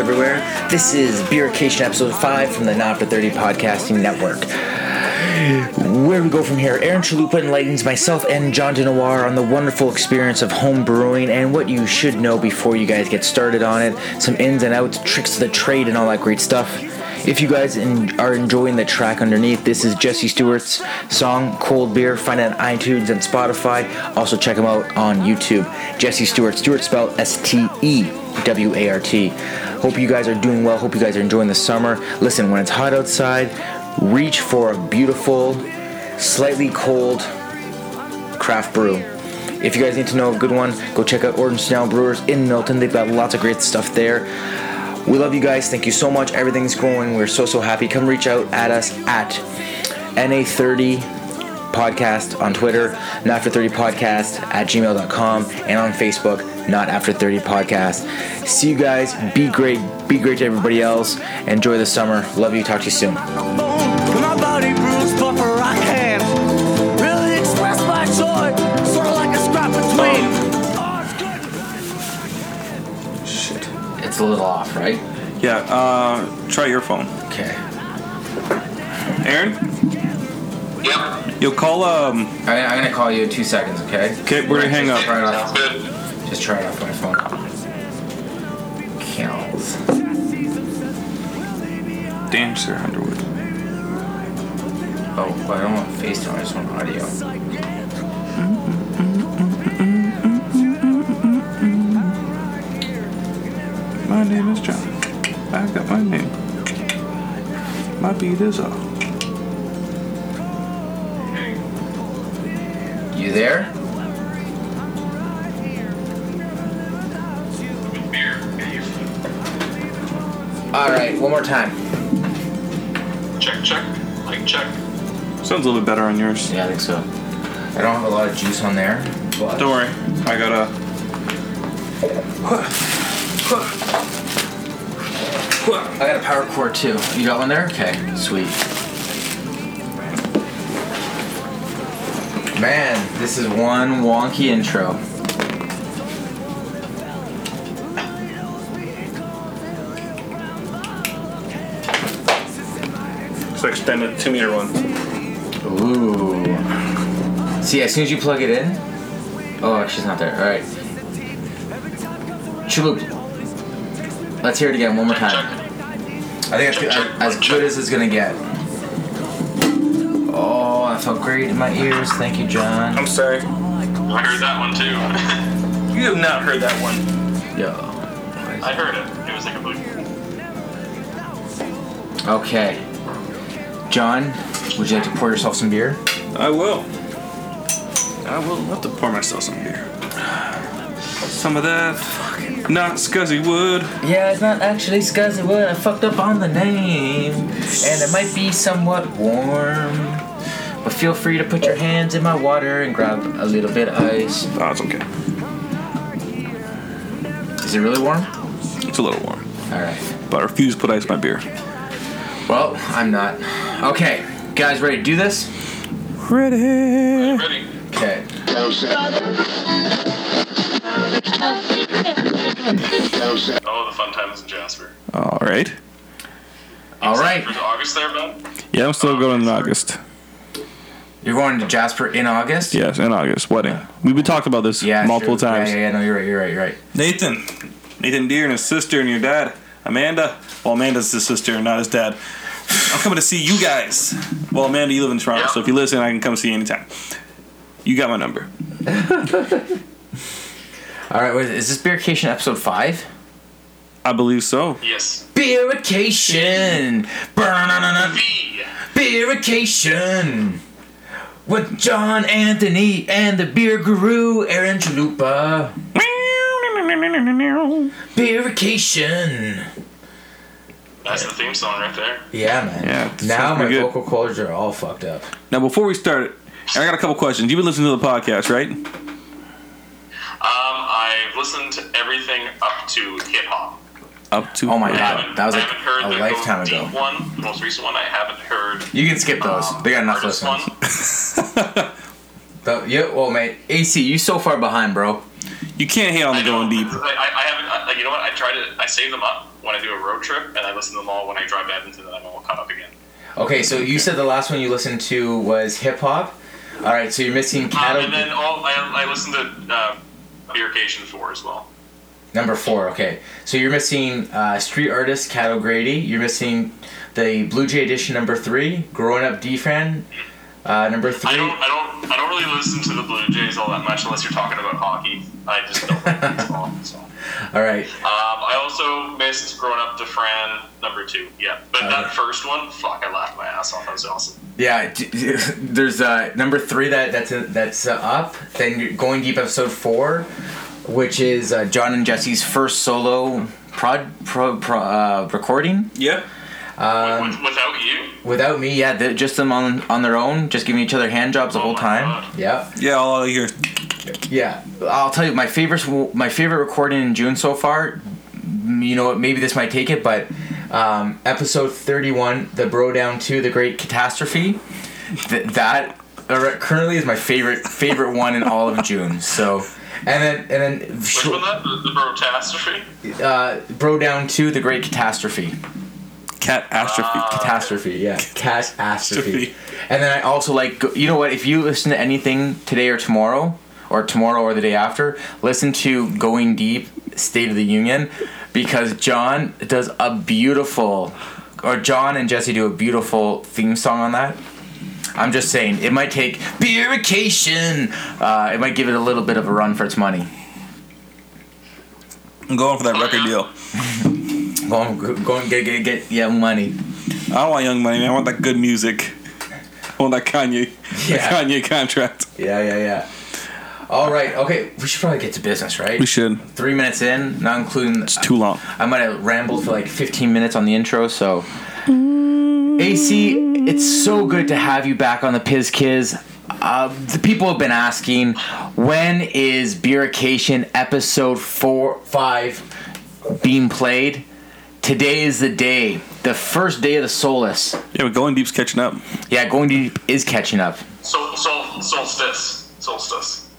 everywhere. This is Beerication episode 5 from the Not for 30 Podcasting Network. Where we go from here, Aaron Chalupa enlightens myself and John DeNoir on the wonderful experience of home brewing and what you should know before you guys get started on it, some ins and outs, tricks of the trade, and all that great stuff. If you guys in, are enjoying the track underneath, this is Jesse Stewart's song Cold Beer. Find it on iTunes and Spotify. Also, check him out on YouTube. Jesse Stewart, Stewart spelled S T E W A R T. Hope you guys are doing well. Hope you guys are enjoying the summer. Listen, when it's hot outside, reach for a beautiful, slightly cold craft brew. If you guys need to know a good one, go check out Orange Snail Brewers in Milton. They've got lots of great stuff there. We love you guys. Thank you so much. Everything's growing. We're so, so happy. Come reach out at us at NA30 podcast on Twitter, not for 30 podcast at gmail.com, and on Facebook, not after 30 podcast. See you guys. Be great. Be great to everybody else. Enjoy the summer. Love you. Talk to you soon. My body bruised, but for I can't really express my joy. Sort of like a scrap between. Shit. It's a little off, right? Yeah, uh, try your phone. Okay. Aaron, Yep. you'll call, um, I, I'm gonna call you in two seconds, okay? okay, we're gonna hang up. Try it off. Sounds good. Just try it off my phone. Kills. Damn, Sir Underwood. Oh, well, I don't want FaceTime. I just want audio. My name is John. I got my name. My beat is off. You there? All right, one more time. Check, check. Like, check. Sounds a little bit better on yours. Yeah, I think so. I don't have a lot of juice on there, but Don't worry, I got a. I got a power cord too. You got one there? Okay, sweet. Man, this is one wonky intro. It's like extended two meter one. Ooh. See, as soon as you plug it in. Oh, she's not there. All right. Chalup. Let's hear it again one more time. I think it's as good as it's gonna get. Oh, I felt great in my ears. Thank you, John. I'm sorry. I heard that one too. You have not heard that one. Yo. I heard it. It was like a book. Okay. John, would you like to pour yourself some beer? I will. I will have to pour myself some beer. Some of that. Not scuzzy wood. Yeah, it's not actually Scuzzy Wood. I fucked up on the name. And it might be somewhat warm. But feel free to put your hands in my water and grab a little bit of ice. Oh, it's okay. Is it really warm? It's a little warm. Alright. But I refuse to put ice in my beer. Well, I'm not. Okay, guys, ready to do this? Ready. Ready? Okay. Oh, the fun times in Jasper. All right. Alright. For August there, bud? Yeah, I'm still going in August. You're going to Jasper in August? Yes, in August. Wedding. We've been talking about this Yeah, multiple sure. times. Yeah, yeah, yeah, no, you're right, you're right, you're right. Nathan. Nathan Deere and his sister and your dad. Amanda. Well, Amanda's his sister and not his dad. I'm coming to see you guys. Well, Amanda, you live in Toronto, Yeah. so if you listen, I can come see you anytime. You got my number. Alright, wait, is this Beercation episode 5? I believe so. Yes. Beerication! Burn B. Beerication! With John Anthony and the beer guru Aaron Chalupa. Beerication! That's the theme song right there. Yeah, man. Yeah, now my good. vocal cords are all fucked up. Now, before we start, I got a couple questions. You've been listening to the podcast, right? Um, I've listened to everything up to hip hop. Up to. Oh my God, that was like heard a the lifetime ago. one, the most recent one. I haven't heard. You can skip those. um, they got enough artist listeners. one. But yeah, well, mate, AC, you so far behind, bro. You can't hate on the going deep. I, I, I haven't. I, like, you know what? I I try to I save them up when I do a road trip, and I listen to them all when I drive to Edmonton, and I'm all caught up again. Okay, so you said the last one you listened to was hip hop. All right, so you're missing Um, and then all I, I listen to uh, Beercation Four as well. Number four. Okay, so you're missing uh, Street Artist Cattle Grady. You're missing the Blue Jay Edition number three. Growing Up D-Fan. Uh, number three. I don't I don't I don't really listen to the Blue Jays all that much unless you're talking about hockey. I just don't like baseball. So. Um, All right. I also missed Growing Up to Fran number two. Yeah, but that first one, fuck, I laughed my ass off. That was awesome. Yeah, d- d- there's uh, number three that that's that's uh, up. Then going deep episode four, which is uh, John and Jesse's first solo prod pro, pro uh, recording. Yeah. Um, With, without you, Without me, yeah, they just them on on their own, just giving each other hand jobs the Oh whole time. God. Yeah, Yeah, all I hear. yeah. I'll tell you my favorite my favorite recording in June so far. You know what? Maybe this might take it, but um, episode thirty one, the Bro Down Two, the Great Catastrophe. Th- that uh, currently is my favorite favorite one in all of June. So, and then and then which one that the, the Brotastrophe? uh, Bro Down Two, the Great Catastrophe. Catastrophe. Catastrophe, yeah. Catastrophe. Catastrophe. And then I also like, you know what? If you listen to anything today or tomorrow, or tomorrow or the day after, listen to Going Deep, State of the Union, because John does a beautiful, or John and Jesse do a beautiful theme song on that. I'm just saying, it might take Beerication. Uh, it might give it a little bit of a run for its money. I'm going for that record deal. Go on, go, and get, get, get, yeah, money. I don't want Young Money, man. I want that good music. I want that Kanye. Yeah. Kanye contract. Yeah, yeah, yeah. All right, okay, we should probably get to business, right? We should. Three minutes in, not including. It's too long. I might have rambled for like 15 minutes on the intro, so. AC, it's so good to have you back on the Piz Kiz. Uh, the people have been asking, when is Beerication episode four, five being played? Today is the day, the first day of the Solace. Yeah, but Going Deep's catching up. Yeah, going deep is catching up. Sol, sol, solstice. Solstice.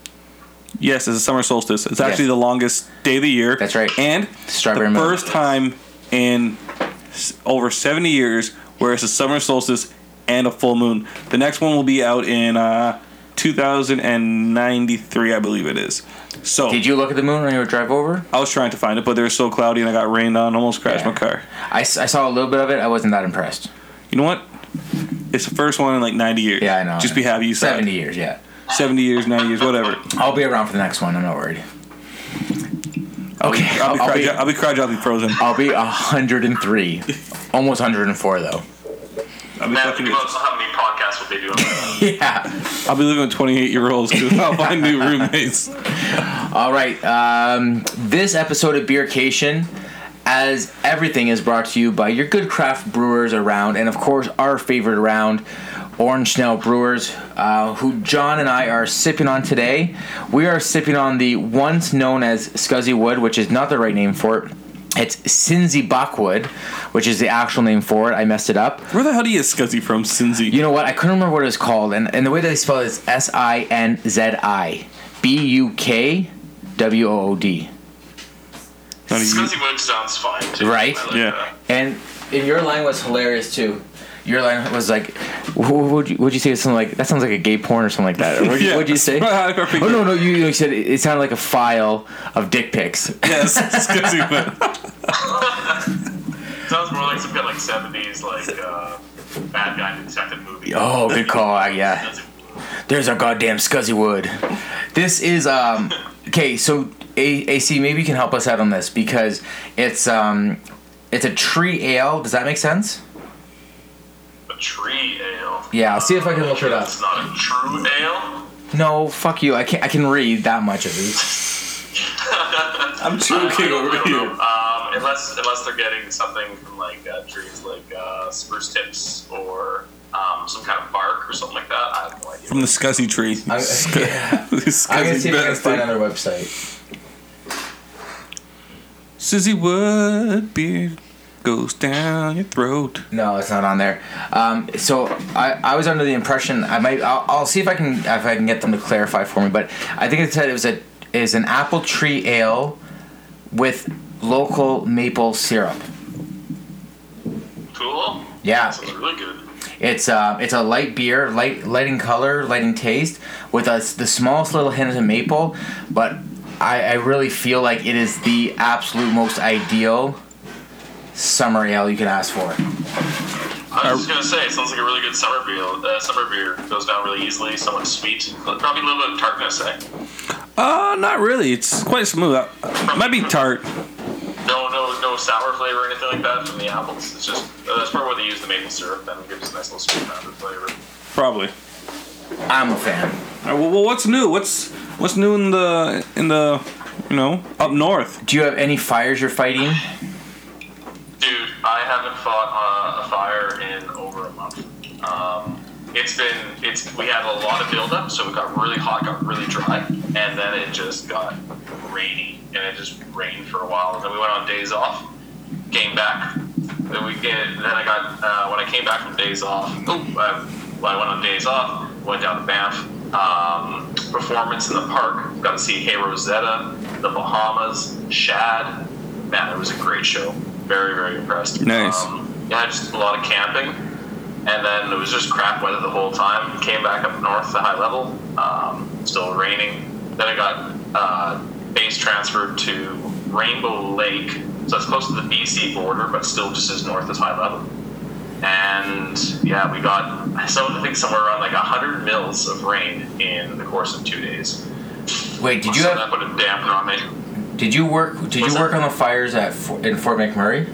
Yes, it's a summer solstice. It's actually the longest day of the year. That's right. And Strawberry the milk. first time in over 70 years where it's a summer solstice and a full moon. The next one will be out in uh, 2093, I believe it is. So Did you look at the moon on your drive over? I was trying to find it, but it was so cloudy and I got rained on, almost crashed Yeah. my car. I saw a little bit of it. I wasn't that impressed. You know what? It's the first one in like 90 years. Yeah, I know. Just be happy you saw it. 70 years, yeah. 70 years, 90 years, whatever. I'll be around for the next one. I'm not worried. Okay, I'll be, I'll, be, I'll be cry dropping frozen. I'll be 103. Almost 104, though. I'll be Man, fucking. think about how many podcasts would they do? Yeah. I'll be living with 28 year olds because I'll find new roommates. All right. Um, this episode of Beercation, as everything, is brought to you by your good craft brewers around, and of course, our favorite around, Orange Snail Brewers, uh, who John and I are sipping on today. We are sipping on the once known as Scuzzy Wood, which is not the right name for it. It's Sinzi Buckwood, which is the actual name for it. I messed it up. Where the hell do you get Scuzzy from, Cincy? You know what? I couldn't remember what it was called, and, and the way that they spell it is S I N Z I B U K W O O D. None Scuzzy Wood sounds fine too. Right? Like Yeah. that. And and your line was hilarious too. Your line was like, what would you, would you say something like that? Sounds like a gay porn or something like that. Or what'd, you, Yeah. what'd you say? I. Oh no no you, you said it, it sounded like a file of dick pics. Yes, Scuzzy Wood. Sounds more like some kind of like seventies like uh, bad guy detective movie. Oh, good call. uh, Yeah. There's our goddamn Scuzzy Wood. This is um okay. So A- AC, maybe you can help us out on this because it's um it's a tree ale. Does that make sense? A tree ale. Yeah, I'll see if I can look it up. It's not a true ale. No, fuck you. I can't. I can read that much of it. I'm I joking don't- over here. Um, unless unless they're getting something from like uh, trees like uh, spruce tips or um, some kind of bark or something like that. I have no idea. From the Scuzzy tree. I'm, Sc- yeah. Scuzzy I'm gonna see if I can find on their website. Susie Wood beer goes down your throat. No, it's not on there. Um, so I, I was under the impression I might. I'll, I'll see if I can if I can get them to clarify for me. But I think it said it was a is an apple tree ale with local maple syrup. Cool. Yeah. Sounds really good. It's uh, it's a light beer, light light in color, light in taste, with a, the smallest little hint of maple. But I, I really feel like it is the absolute most ideal summer ale you can ask for. I was just gonna say, it sounds like a really good summer beer. Uh, summer beer goes down really easily, somewhat sweet, probably a little bit of tartness. Eh? Uh, not really. It's quite smooth. Uh, it might be tart. No, no, no sour flavor or anything like that from the apples. It's just uh, that's probably where they use the maple syrup. Then it gives a nice little sweet rounded flavor. Probably. I'm a fan. All right, well, well, what's new? What's what's new in the in the you know up north? Do you have any fires you're fighting? Dude, I haven't fought uh, a fire in over a month. Um, it's been it's we had a lot of buildup, so it got really hot, got really dry, and then it just got rainy, and it just rained for a while, and then we went on days off, came back, then we get, then I got uh, when I came back from days off. Oh, I, I went on days off, went down to Banff. Um, performance in the park. Got to see Hey Rosetta, the Bahamas, Shad. Man, it was a great show. Very, very impressed. Nice. Um, yeah, just a lot of camping, and then it was just crap weather the whole time. Came back up north to high level. Um, still raining. Then I got uh, base transferred to Rainbow Lake, so it's close to the BC border, but still just as north as high level. And yeah, we got so I think somewhere around like hundred mils of rain in the course of two days. Wait, did you so have that put a damper on me. Did you work did What's you work that? on the fires at in Fort McMurray?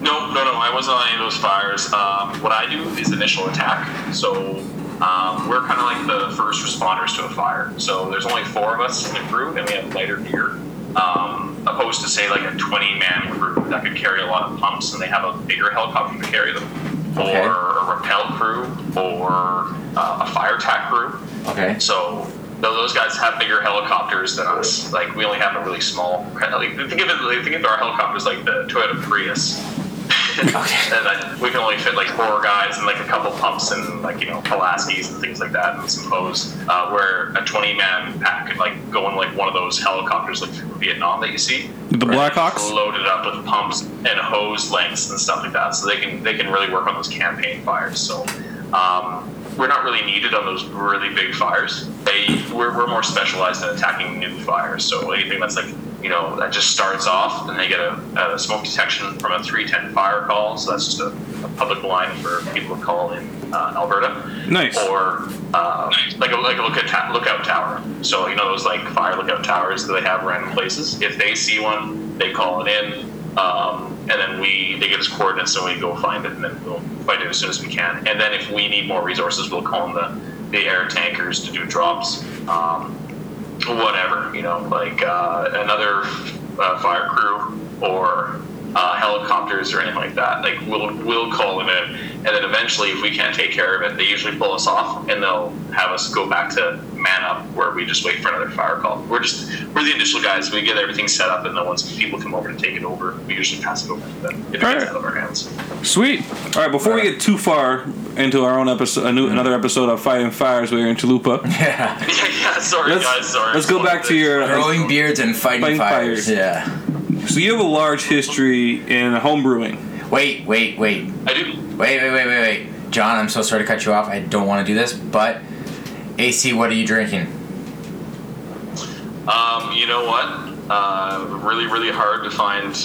No, no, no. I wasn't on any of those fires. Um, what I do is initial attack. So um, we're kind of like the first responders to a fire. So there's only four of us in the crew, and we have lighter gear. Um, opposed to say like a 20 man crew that could carry a lot of pumps, and they have a bigger helicopter to carry them, Okay. or a rappel crew, or uh, a fire attack crew. Okay. So tho- those guys have bigger helicopters than us. Like we only have a really small. Like think of it. like, Think of our helicopters like the Toyota Prius. and then we can only fit like four guys and like a couple pumps and like you know Pulaskis and things like that and some hose. Uh, where a 20 man pack could like go in like one of those helicopters like from Vietnam that you see. The Blackhawks? Loaded up with pumps and hose lengths and stuff like that, so they can they can really work on those campaign fires. So um, we're not really needed on those really big fires. They we're, we're more specialized in attacking new fires. So anything that's like you know that just starts off and they get a, a smoke detection from a 310 fire call. So that's just a, a public line for people to call in uh, Alberta. Nice. Or uh, like a like a look at ta- lookout tower. So you know those like fire lookout towers that they have random places. If they see one, they call it in. Um, and then we they give us coordinates, so we go find it, and then we'll find it as soon as we can. And then if we need more resources, we'll call in the, the air tankers to do drops, um, whatever you know, like uh, another uh, fire crew or uh, helicopters or anything like that. Like we'll we'll call them in, and then eventually, if we can't take care of it, they usually pull us off, and they'll have us go back to man up, where we just wait for another fire call. We're just we're the initial guys. We get everything set up, and then once people come over to take it over, we usually pass it over to them if it Alright. gets out of our hands. Sweet. All right. Before we get too far into our own episode, a new, mm-hmm. another episode of Fighting Fires, we're in Chalupa. Yeah. yeah, yeah. Sorry, Let's- guys. Sorry. let's go back to your- Growing beards and fighting, Fighting fires. fires. Yeah. So you have a large history in home brewing. Wait, wait, wait. I do. Wait, wait, wait, wait, wait. John, I'm so sorry to cut you off. I don't want to do this, but AC, what are you drinking? Um, you know what? Uh, really, really hard to find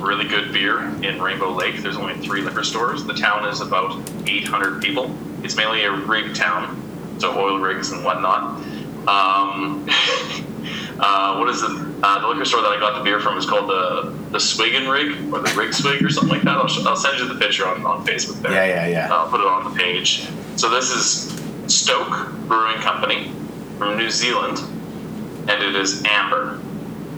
really good beer in Rainbow Lake. There's only three liquor stores. The town is about 800 people. It's mainly a rig town, so oil rigs and whatnot. Um, uh, what is it? Uh, the liquor store that I got the beer from is called the the Swig and Rig or the Rig Swig or something like that. I'll, sh- I'll send you the picture on, on Facebook there. Yeah, yeah, yeah. I'll put it on the page. So this is Stoke Brewing Company from New Zealand, and it is amber.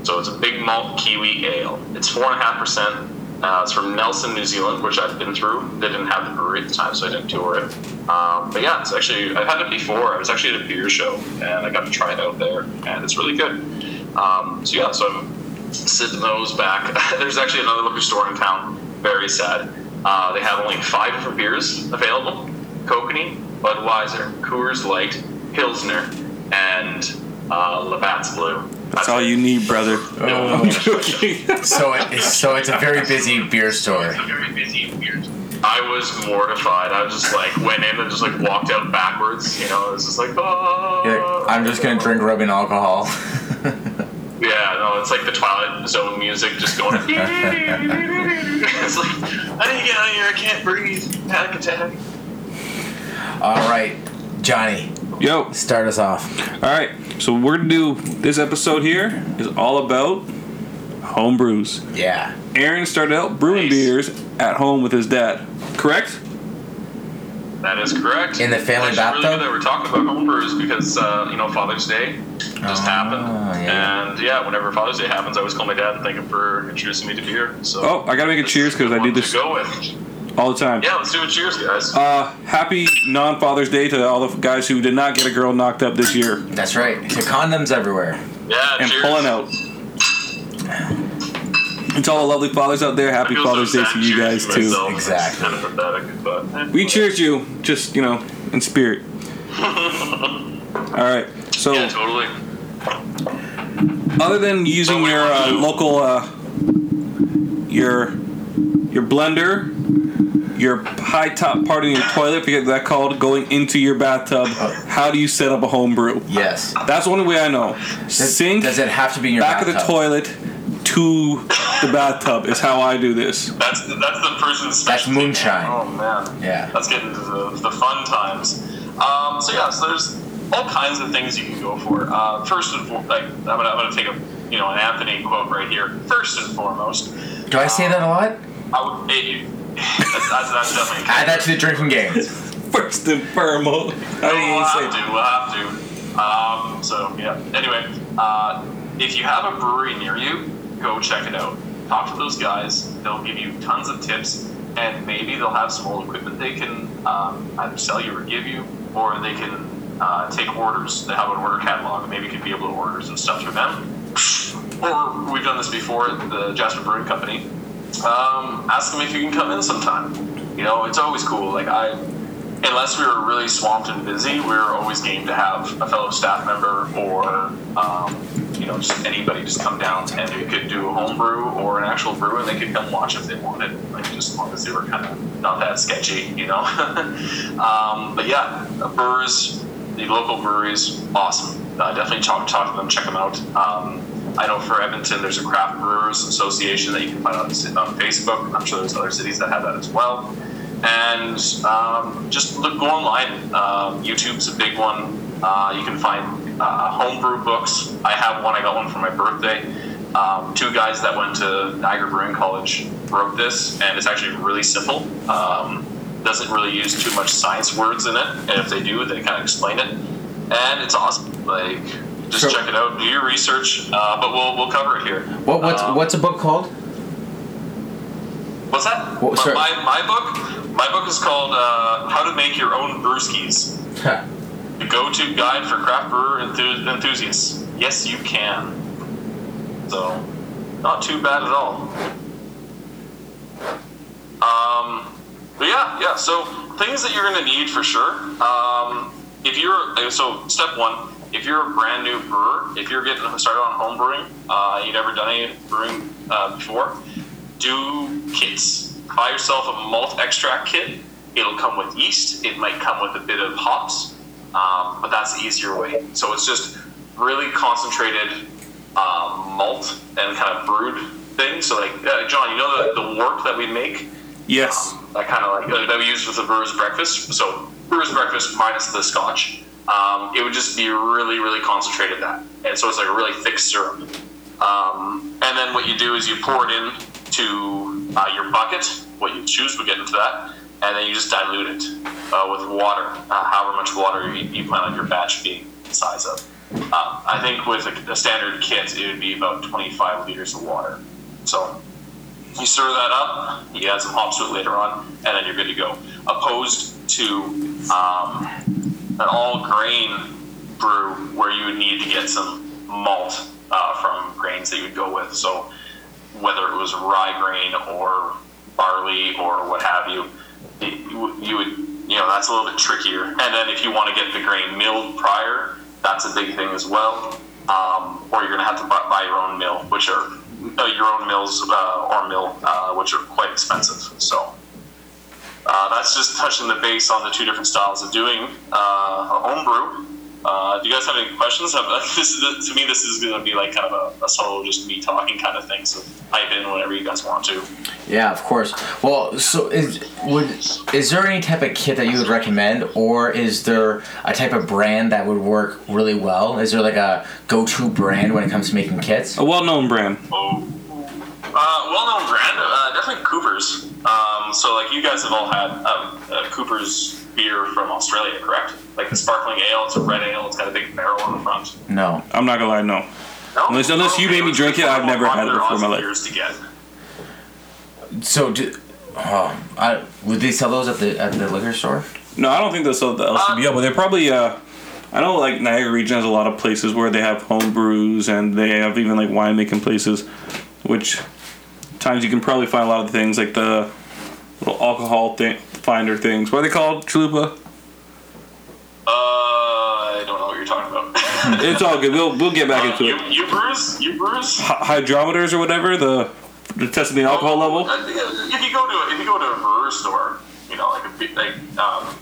So it's a big malt kiwi ale. It's four and a half percent. Uh, it's from Nelson, New Zealand, which I've been through. They didn't have the brewery at the time, so I didn't tour it. Um, but yeah, it's actually I've had it before. I was actually at a beer show, and I got to try it out there, and it's really good. Um, so yeah, so I'm sitting those back. There's actually another liquor store in town. Very sad. Uh, they have only five different beers available: Kokanee, Budweiser, Coors Light, Pilsner, and uh, Labatt's Blue. That's all you need, brother. Oh. I'm joking. So it, so it's a very busy beer store. very busy and weird. I was mortified. I was just like went in and just like walked out backwards. You know, it was just like, oh. You're I'm just gonna drink rubbing alcohol. Yeah, no, it's like the Twilight Zone music just going. it's like I need to get out of here. I can't breathe. Panic attack. All right, Johnny, Yo, start us off. all right. So we're gonna do this episode here is all about home brews. Yeah. Aaron started out brewing Nice. beers at home with his dad. Correct? That is correct. In the family It's actually bathtub? Really good that we're talking about homebrews because uh, you know Father's Day just Oh, happened, yeah. and yeah, whenever Father's Day happens, I always call my dad and thank him for introducing me to beer. So Oh, I gotta make a cheers is a good because I one do this To go with. All the time. Yeah, let's do a cheers, guys. Uh, happy non Father's Day to all the guys who did not get a girl knocked up this year That's right. The condoms everywhere. yeah, and cheers. pulling out. And to all the lovely fathers out there, happy feel so Father's Day to you guys for too. myself. Exactly. Kind of pathetic, but. We cheers you, just you know, in spirit. All right. So, Yeah, totally. other than using your uh, local, uh, your your blender, your high top part of your toilet, because that called going into your bathtub. How do you set up a home brew? Yes. That's the only way I know. Does, Sink does it have to be in your back of the toilet to the bathtub is how I do this. That's that's the person's. That's moonshine. Oh man. Yeah. Let's get into the, the fun times. Um, so yeah, so there's all kinds of things you can go for. Uh, first and foremost, like I'm gonna, I'm gonna take a you know an Anthony quote right here. First and foremost, Do I say that a lot? I would. It, that's, that's, that's definitely. Add that to the drinking games. First and foremost. I didn't We'll even have say to. We'll have to. Um, so yeah. Anyway, uh, if you have a brewery near you, go check it out. Talk to those guys. They'll give you tons of tips, and maybe they'll have some old equipment they can um, either sell you or give you, or they can uh, take orders. They have an order catalog. Maybe you could be able to order some stuff through them. Or we've done this before at the Jasper Brewing Company. Um, ask them if you can come in sometime. You know, it's always cool. Like I, unless we were really swamped and busy, we were always game to have a fellow staff member or, um, you know, just anybody just come down and we could do a home brew or an actual brew and they could come watch if they wanted, like just as long as they were kind of not that sketchy, you know. um, but yeah, brewers, the local breweries, awesome. Uh, definitely talk, talk to them, check them out. Um, I know for Edmonton, there's a craft brewers association that you can find on, on Facebook. I'm sure there's other cities that have that as well and um, just look, go online. Um, YouTube's a big one. Uh, you can find uh, homebrew books. I have one. I got one for my birthday. Um, two guys that went to Niagara Brewing College wrote this, and it's actually really simple. Um, doesn't really use too much science words in it, and if they do, they kind of explain it, and it's awesome. Like, just So- check it out, do your research, uh, but we'll we'll cover it here. What, what's Um, what's a book called? What's that? What- my, my, my book? My book is called uh, How to Make Your Own Brewskis. Huh. The go-to guide for craft brewer enthu- enthusiasts. Yes, you can. So, not too bad at all. Um, but yeah, yeah. So things that you're gonna need for sure. Um, if you're so step one, if you're a brand new brewer, if you're getting started on home brewing, uh, you've never done any brewing uh, before, do kits. Buy yourself a malt extract kit. It'll come with yeast. It might come with a bit of hops, um, but that's the easier way. So it's just really concentrated um, malt and kind of brewed thing. So like uh, John, you know the, the wort that we make Yes. that kind of like uh, that we use with the brewer's breakfast. So brewer's breakfast minus the scotch. Um, it would just be really, really concentrated that, and so it's like a really thick syrup. Um, and then what you do is you pour it in to uh, your bucket, what you choose. We'll get into that, and then you just dilute it uh, with water, uh, however much water you, you plan on your batch being the size of. Uh, I think with a, a standard kit, it would be about 25 liters of water. So you stir that up, you add some hops to it later on, and then you're good to go. Opposed to um, an all grain brew where you would need to get some malt uh, from grains that you would go with. So whether it was rye grain or barley or what have you, it- you would, you know, that's a little bit trickier. And then if you want to get the grain milled prior, that's a big thing as well. um, or you're going to have to buy, your own mill, which are uh, your own mills uh, or mill, uh, which are quite expensive. So uh, that's just touching the base on the two different styles of doing uh, a homebrew. Uh, do you guys have any questions? This is, to me, this is going to be like kind of a, a solo, just me talking kind of thing. So pipe in whenever you guys want to. Yeah, of course. Well, so is would is there any type of kit that you would recommend, or is there a type of brand that would work really well? Is there like a go-to brand when it comes to making kits? A well-known brand. Oh, uh, well-known brand, uh, definitely Cooper's. Um, so, like, you guys have all had um, uh, Cooper's beer from Australia, correct? Like the sparkling ale, it's a red ale, it's got a big barrel on the front. No. I'm not gonna lie, no. No? Unless- unless you made me drink it, I've never had it popular before in my life. Beers to get. So, do, oh, I, would they sell those at the at the liquor store? No, I don't think they'll sell the LCBO, but they're probably. Uh, I know like Niagara region has a lot of places where they have home brews and they have even like winemaking places, which times you can probably find a lot of things like the little alcohol thing, finder things. What are they called, Chalupa? Uh, I don't know what you're talking about. It's all good. We'll we'll get back into you, it. you brews? You brews? Hy- Hydrometers or whatever the the testing the alcohol level. Uh, If you go to if you go to a brewer store, you know, like a like um,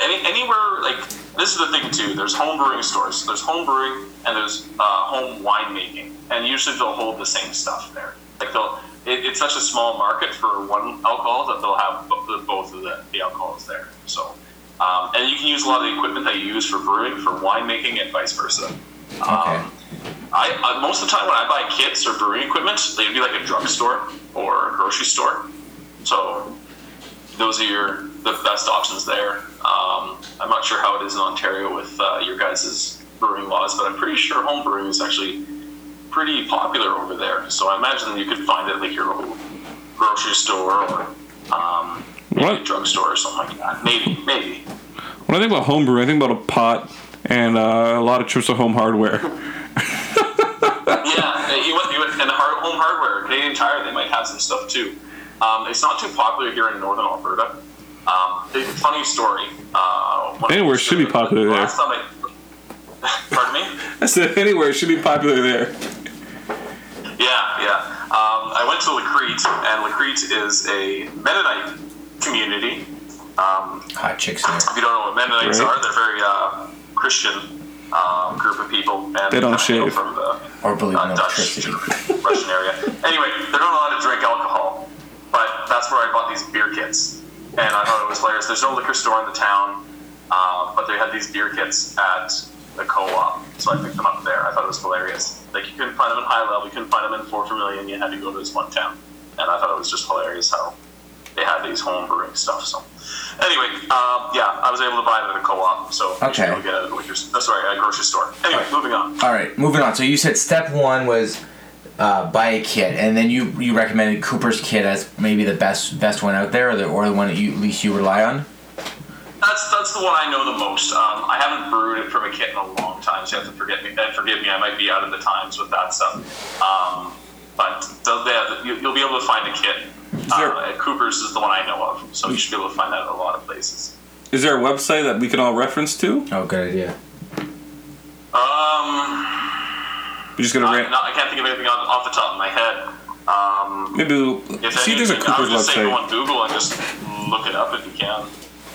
any, anywhere like this is the thing too. There's home brewing stores. There's home brewing and there's uh, home winemaking, and usually they'll hold the same stuff there. Like they'll. It, it's such a small market for one alcohol that they'll have both of the, the alcohols there. So, um, and you can use a lot of the equipment that you use for brewing for winemaking and vice versa. Okay. Um, I, I most of the time when I buy kits or brewing equipment, they'd be like a drugstore or a grocery store. So those are your the best options there. Um, I'm not sure how it is in Ontario with uh, your guys' brewing laws, but I'm pretty sure home brewing is actually pretty popular over there. So I imagine you could find it like your local grocery store or um, maybe a drugstore or something like that. Maybe, maybe. When I think about homebrew, I think about a pot and uh, a lot of trips to home hardware. yeah, you went, you went, and hard, home hardware, Canadian Tire, they might have some stuff too. Um, it's not too popular here in northern Alberta. Um, funny story. Uh, Anywhere should be popular the there. Last time I, pardon me. I said anywhere it should be popular there. Yeah, yeah. Um, I went to La Crete, and La Crete is a Mennonite community. Um, Hot chicks there. if you don't know what Mennonites Right. are, they're very uh, Christian um, group of people. And They don't kinda shave. from the Or believe in uh, Dutch. Russian area. Anyway, they don't know how to drink alcohol, but that's where I bought these beer kits, and I thought it was hilarious. There's no liquor store in the town, uh, but they had these beer kits at the co-op, so I picked them up there. I thought it was hilarious. Like you couldn't find them in High Level, you couldn't find them in Fort Vermilion. You had to go to this one town, and I thought it was just hilarious how they had these home brewing stuff. So, anyway, um, yeah, I was able to buy it at a co-op, so Okay. get it at a oh, sorry, a grocery store. Anyway, moving on. All right, moving on. So you said step one was uh, buy a kit, and then you you recommended Cooper's kit as maybe the best best one out there, or the, or the one that you at least you rely on. That's that's the one I know the most. Um, I haven't brewed it from a kit in a long time, so you have to forget me. Uh, forgive me, I might be out of the times with that stuff. Um, but the, the, you, you'll be able to find a kit. there- Uh, at Cooper's is the one I know of, so you should be able to find that at a lot of places. Is there a website that we can all reference to? Oh, good idea. Um, We're just gonna I, ran- no, I can't think of anything off, off the top of my head. Um, maybe we'll, if see. There's a anything, I Cooper's would just say go website. on Google and just look it up if you can.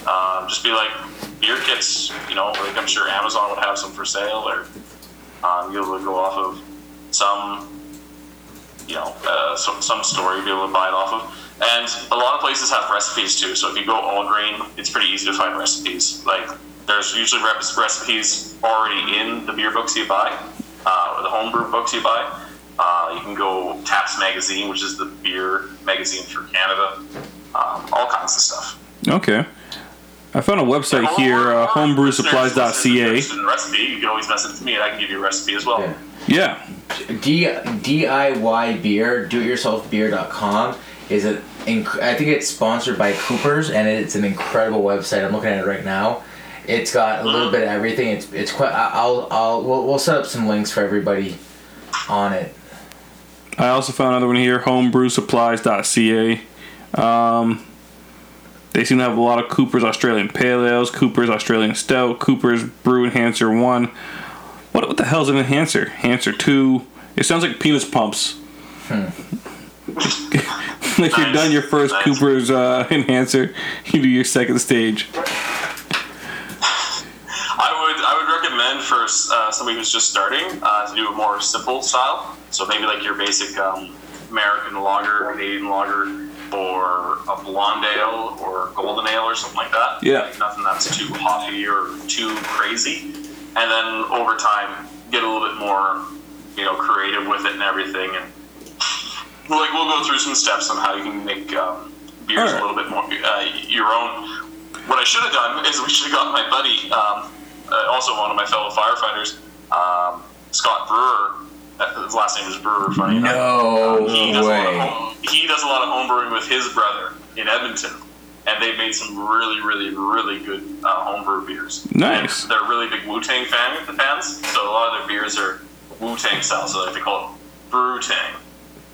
Um, just be like beer kits. You know, like I'm sure Amazon would have some for sale, or um, you'll go off of some, you know, uh, some some store you'll be able to buy it off of. And a lot of places have recipes too. So if you go all grain, it's pretty easy to find recipes. Like there's usually recipes already in the beer books you buy, uh, or the homebrew books you buy. Uh, you can go Taps Magazine, which is the beer magazine for Canada. Um, all kinds of stuff. Okay. I found a website here, uh, homebrewsupplies.ca. Interested in a recipe, you can always message me and I can give you a recipe as well. Yeah. Yeah. D DIY beer, do it yourself is a inc- I think it's sponsored by Cooper's and it's an incredible website. I'm looking at it right now. It's got a little bit of everything. It's it's quite I- I'll I'll we'll, we'll set up some links for everybody on it. I also found another one here, homebrewsupplies.ca. Um, they seem to have a lot of Cooper's Australian Pale Ales, Cooper's Australian Stout, Cooper's Brew Enhancer 1. What what the hell's an enhancer? Enhancer two. It sounds like penis pumps. like you're done your first Nice. Cooper's uh, enhancer, you do your second stage. I would I would recommend for uh, somebody who's just starting uh, to do a more simple style. So maybe like your basic um, American lager, Canadian lager, or a blonde ale or golden ale or something like that. Yeah. Like nothing that's too hoppy or too crazy. And then over time, get a little bit more, you know, creative with it and everything. And like we'll go through some steps on how you can make um, beers Alright. a little bit more uh, your own. What I should have done is we should have got my buddy, um, uh, also one of my fellow firefighters, um, Scott Brewer. Uh, His last name is Brewer. Funny enough. No He does, a lot of way. home, he does a lot of home brewing with his brother in Edmonton, and they've made some really, really, really good uh, homebrew beers. Nice. And they're really big Wu Tang fan with the fans, so a lot of their beers are Wu Tang style, so like they call it Brew Tang.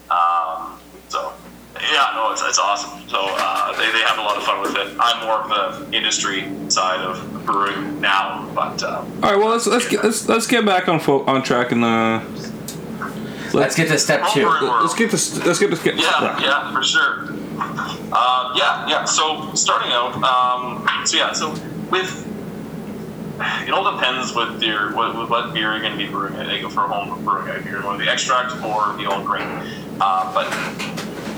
Um, so yeah, no, it's, it's awesome. So uh, they, they have a lot of fun with it. I'm more of the industry side of brewing now, but um, All right, well let's let's get let's, let's get back on fo- on track and uh, Let's get to step two. Let's get this let's get this get Yeah, yeah, for sure. Um, yeah, yeah. So starting out, um, so yeah, so with it all depends with your what, with what beer you're going to be brewing. I go for a home brewing if you're going to the extract or the all grain. Uh, but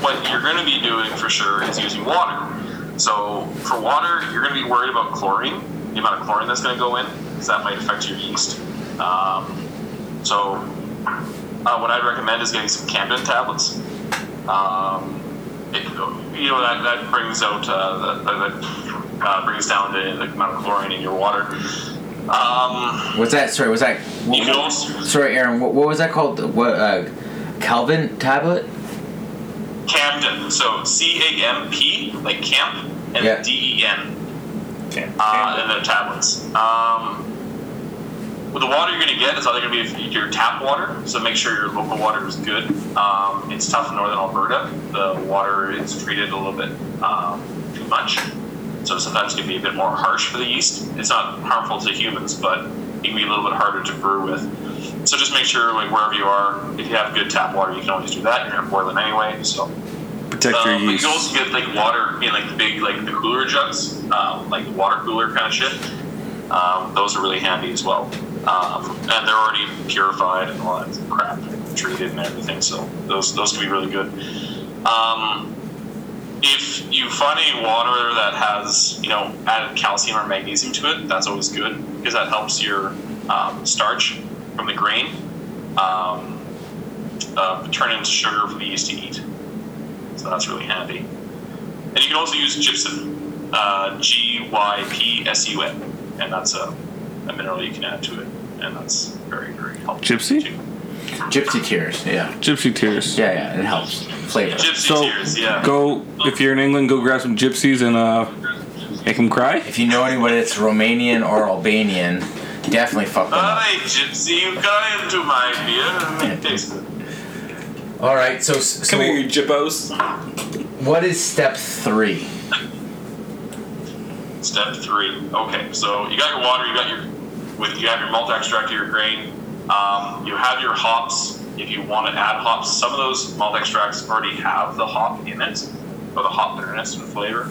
what you're going to be doing for sure is using water. So for water, you're going to be worried about chlorine, the amount of chlorine that's going to go in, because that might affect your yeast. Um, so uh, what I'd recommend is getting some Campden tablets. Um, it, you know that, that brings out uh, that, that uh, brings down the, the amount of chlorine in your water. Um, What's that? Sorry, was that? you can also Sorry, Aaron. What, what was that called? What? Uh, Calvin tablet? Campden, so C A M P like camp and Yeah. D E N, uh, and then tablets. Um, well, the water you're going to get is either going to be your tap water, so make sure your local water is good. Um, it's tough in northern Alberta. The water is treated a little bit um, too much, so sometimes it can be a bit more harsh for the yeast. It's not harmful to humans, but it can be a little bit harder to brew with. So just make sure, like wherever you are, if you have good tap water, you can always do that. You're going to boil it anyway, so protect your um, but you can also get like water in like the big like the cooler jugs, um, like the water cooler kind of shit. Um, those are really handy as well, um, and they're already purified and all that crap treated and everything. So those those can be really good. Um, if you find any water that has you know added calcium or magnesium to it, that's always good because that helps your um, starch from the grain um, uh, turn into sugar for the yeast to eat. So that's really handy. And you can also use gypsum, uh, G Y P S U M, and that's a, a mineral you can add to it, and that's very very helpful. Gypsy? too. Gypsy tears. Yeah. Gypsy tears. Yeah, yeah. It helps. Flavor. Gypsy So tears, yeah. go if you're in England, go grab some gypsies and uh, make them cry. If you know anybody that's Romanian or Albanian, definitely fuck them up. Gypsy, you got into my beer and it tastes good. All right. So, so jippos. what is step three? Step three. Okay, so you got your water, you got your with you have your malt extract of your grain. Um, you have your hops. If you want to add hops, some of those malt extracts already have the hop in it, or the hop bitterness and flavor.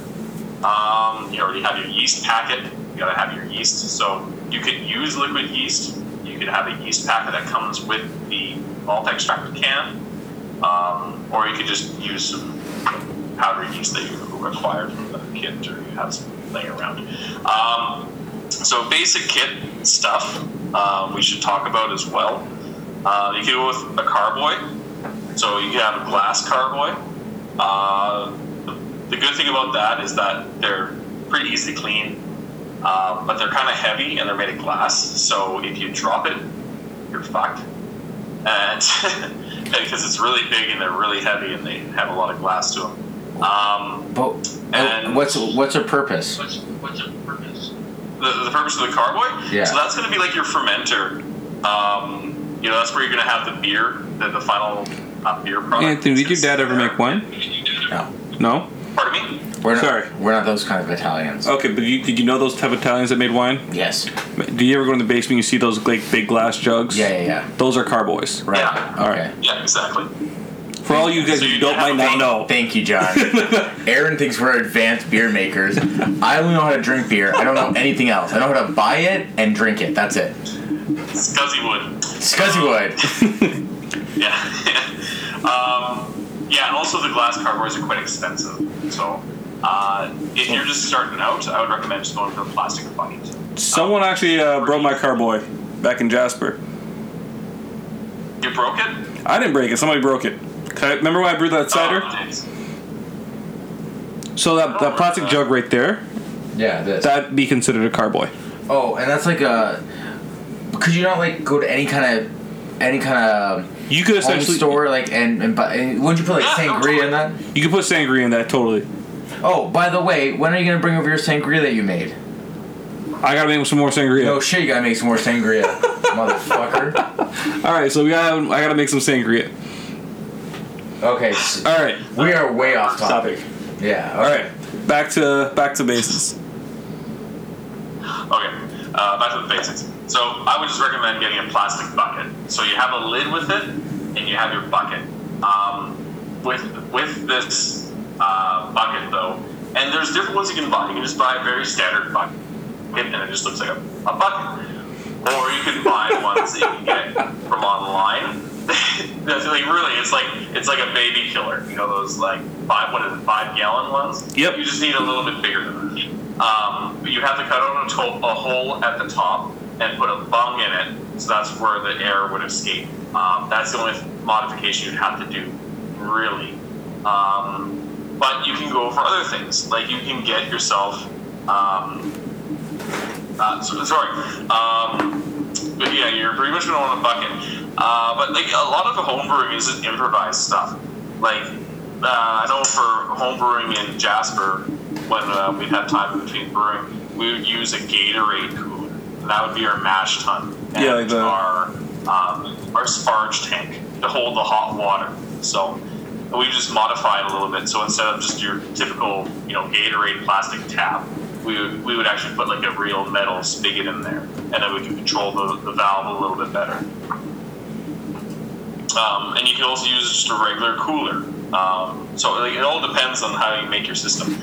Um, you already have your yeast packet. You gotta have your yeast. So you could use liquid yeast. You could have a yeast packet that comes with the malt extract can, um, or you could just use some powdered yeast that you acquired from the kit or you have some around. Um, so basic kit stuff um, we should talk about as well. Uh, you can go with a carboy. So you can have a glass carboy. Uh, the, the good thing about that is that they're pretty easy to clean, uh, but they're kind of heavy and they're made of glass. So if you drop it, you're fucked. And because it's really big and they're really heavy and they have a lot of glass to them. Um, But And- what's what's her purpose? What's what's the purpose? The, the purpose of the carboy? Yeah. So that's going to be like your fermenter. Um, you know, that's where you're going to have the beer, the, the final uh, beer product. Anthony, did your dad ever make wine? No. No. Pardon me? We're not, Sorry. We're not those kind of Italians. Okay, but you, did you know those type of Italians that made wine? Yes. Do you ever go in the basement and you see those like big glass jugs? Yeah, yeah, yeah. Those are carboys. Right. Yeah. All Okay. right. Yeah, exactly. For all you guys So who don't have might not know, Thank you, John. Aaron thinks we're advanced beer makers. I only know how to drink beer. I don't know anything else. I know how to buy it and drink it. That's it. Scuzzy wood. Scuzzy wood. Yeah. um, yeah, and also the glass carboys are quite expensive. So uh, if you're just starting out, I would recommend just going for the plastic bucket. someone actually uh, broke my carboy back in Jasper. You broke it? I didn't break it. Somebody broke it. 'Cause I- Remember when I brewed that cider? Oh. So that, that oh, plastic uh, jug right there, Yeah, this. that'd be considered a carboy. oh, and that's like a. Could you not like go to any kind of, any kind of um, You could home essentially store like and and, buy, and wouldn't you put like ah, sangria in that? you could put sangria in that totally. Oh, by the way, when are you gonna bring over your sangria that you made? I gotta make some more sangria. No shit, you gotta make some more sangria, motherfucker. All right, so we gotta I gotta make some sangria. Okay, s- All right, we are way off topic. topic. Yeah. All right, back to back to basics. Okay, uh, back to the basics. So I would just recommend getting a plastic bucket. So you have a lid with it, and you have your bucket. Um, with with this uh, bucket though, and there's different ones you can buy. You can just buy a very standard bucket, and it just looks like a, a bucket. Or you can buy ones that you can get from online. Like really, it's like it's like a baby killer. You know those like five what is it, five gallon ones? Yep. You just need a little bit bigger than that. Um, but you have to cut out a, to- a hole at the top and put a bung in it, so that's where the air would escape. Um, that's the only modification you'd have to do, really. Um, but you can go for other things, like you can get yourself. Um, uh, so, sorry. But yeah, you're pretty much going to want a bucket. Uh, but like a lot of the home brewing is improvised stuff. Like uh, I know for home brewing in Jasper, when uh, we'd had time in between brewing, we would use a Gatorade cooler. And that would be our mash tun and Yeah, like the- our um, our sparge tank to hold the hot water. So we just modified a little bit. So instead of just your typical, you know, Gatorade plastic tap, we would, we would actually put like a real metal spigot in there, and then we could control the, the valve a little bit better. Um, and you can also use just a regular cooler. Um, so like, it all depends on how you make your system.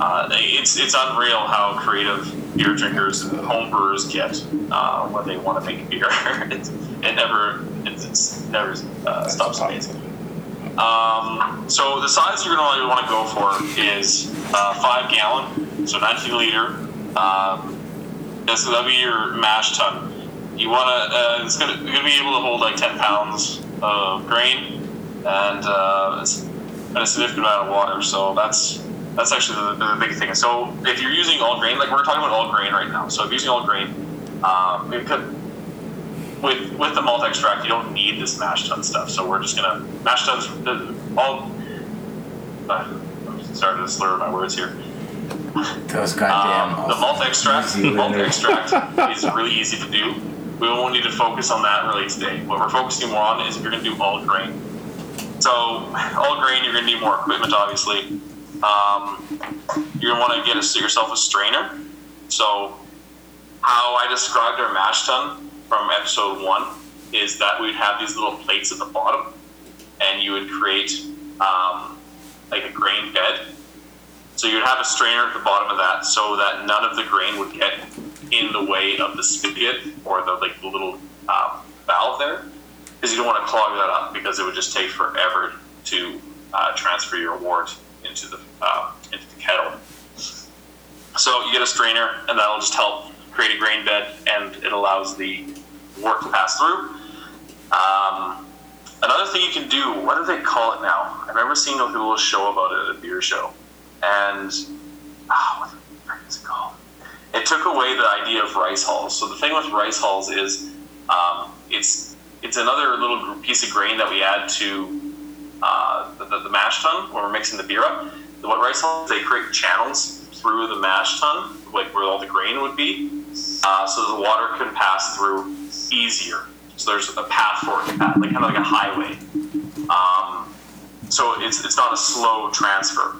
Uh, it's it's unreal how creative beer drinkers and home brewers get uh, when they want to make beer. it's, it never it's, it's never uh, stops amazing. Um, so the size you're going to want to go for is uh, five gallon, so 19 liter. Um, that's that'll be your mash tun. You want to uh, it's going to be able to hold like 10 pounds of grain and uh, and a significant amount of water. So that's that's actually the, the big thing. So if you're using all grain, like we're talking about all grain right now. So if you're using all grain, um, it could with with the malt extract, you don't need this mash tun stuff. So we're just gonna mash tuns all. Uh, starting to slur my words here. Those goddamn. Um, the malt extract, Easy malt extract is really easy to do. We won't need to focus on that really today. What we're focusing more on is if you're going to do all grain. So all grain, you're going to need more equipment, obviously. Um, you're to want to get a, yourself a strainer. So how I described our mash tun from episode one is that we'd have these little plates at the bottom, and you would create um, like a grain bed so you'd have a strainer at the bottom of that so that none of the grain would get in the way of the spigot or the like the little um, valve there, because you don't want to clog that up because it would just take forever to uh, transfer your wort into the uh, into the kettle. So you get a strainer, and that'll just help create a grain bed, and it allows the wort to pass through. Um, another thing you can do, what do they call it now? I remember seeing a little show about it at a beer show and ah, what the is it called? It took away the idea of rice hulls. So the thing with rice hulls is um, it's it's another little piece of grain that we add to uh, the, the, the mash tun when we're mixing the beer up. What rice hulls they create channels through the mash tun, like where all the grain would be, uh, so the water can pass through easier. So there's a path for it, like kind of like a highway. Um, so it's it's not a slow transfer.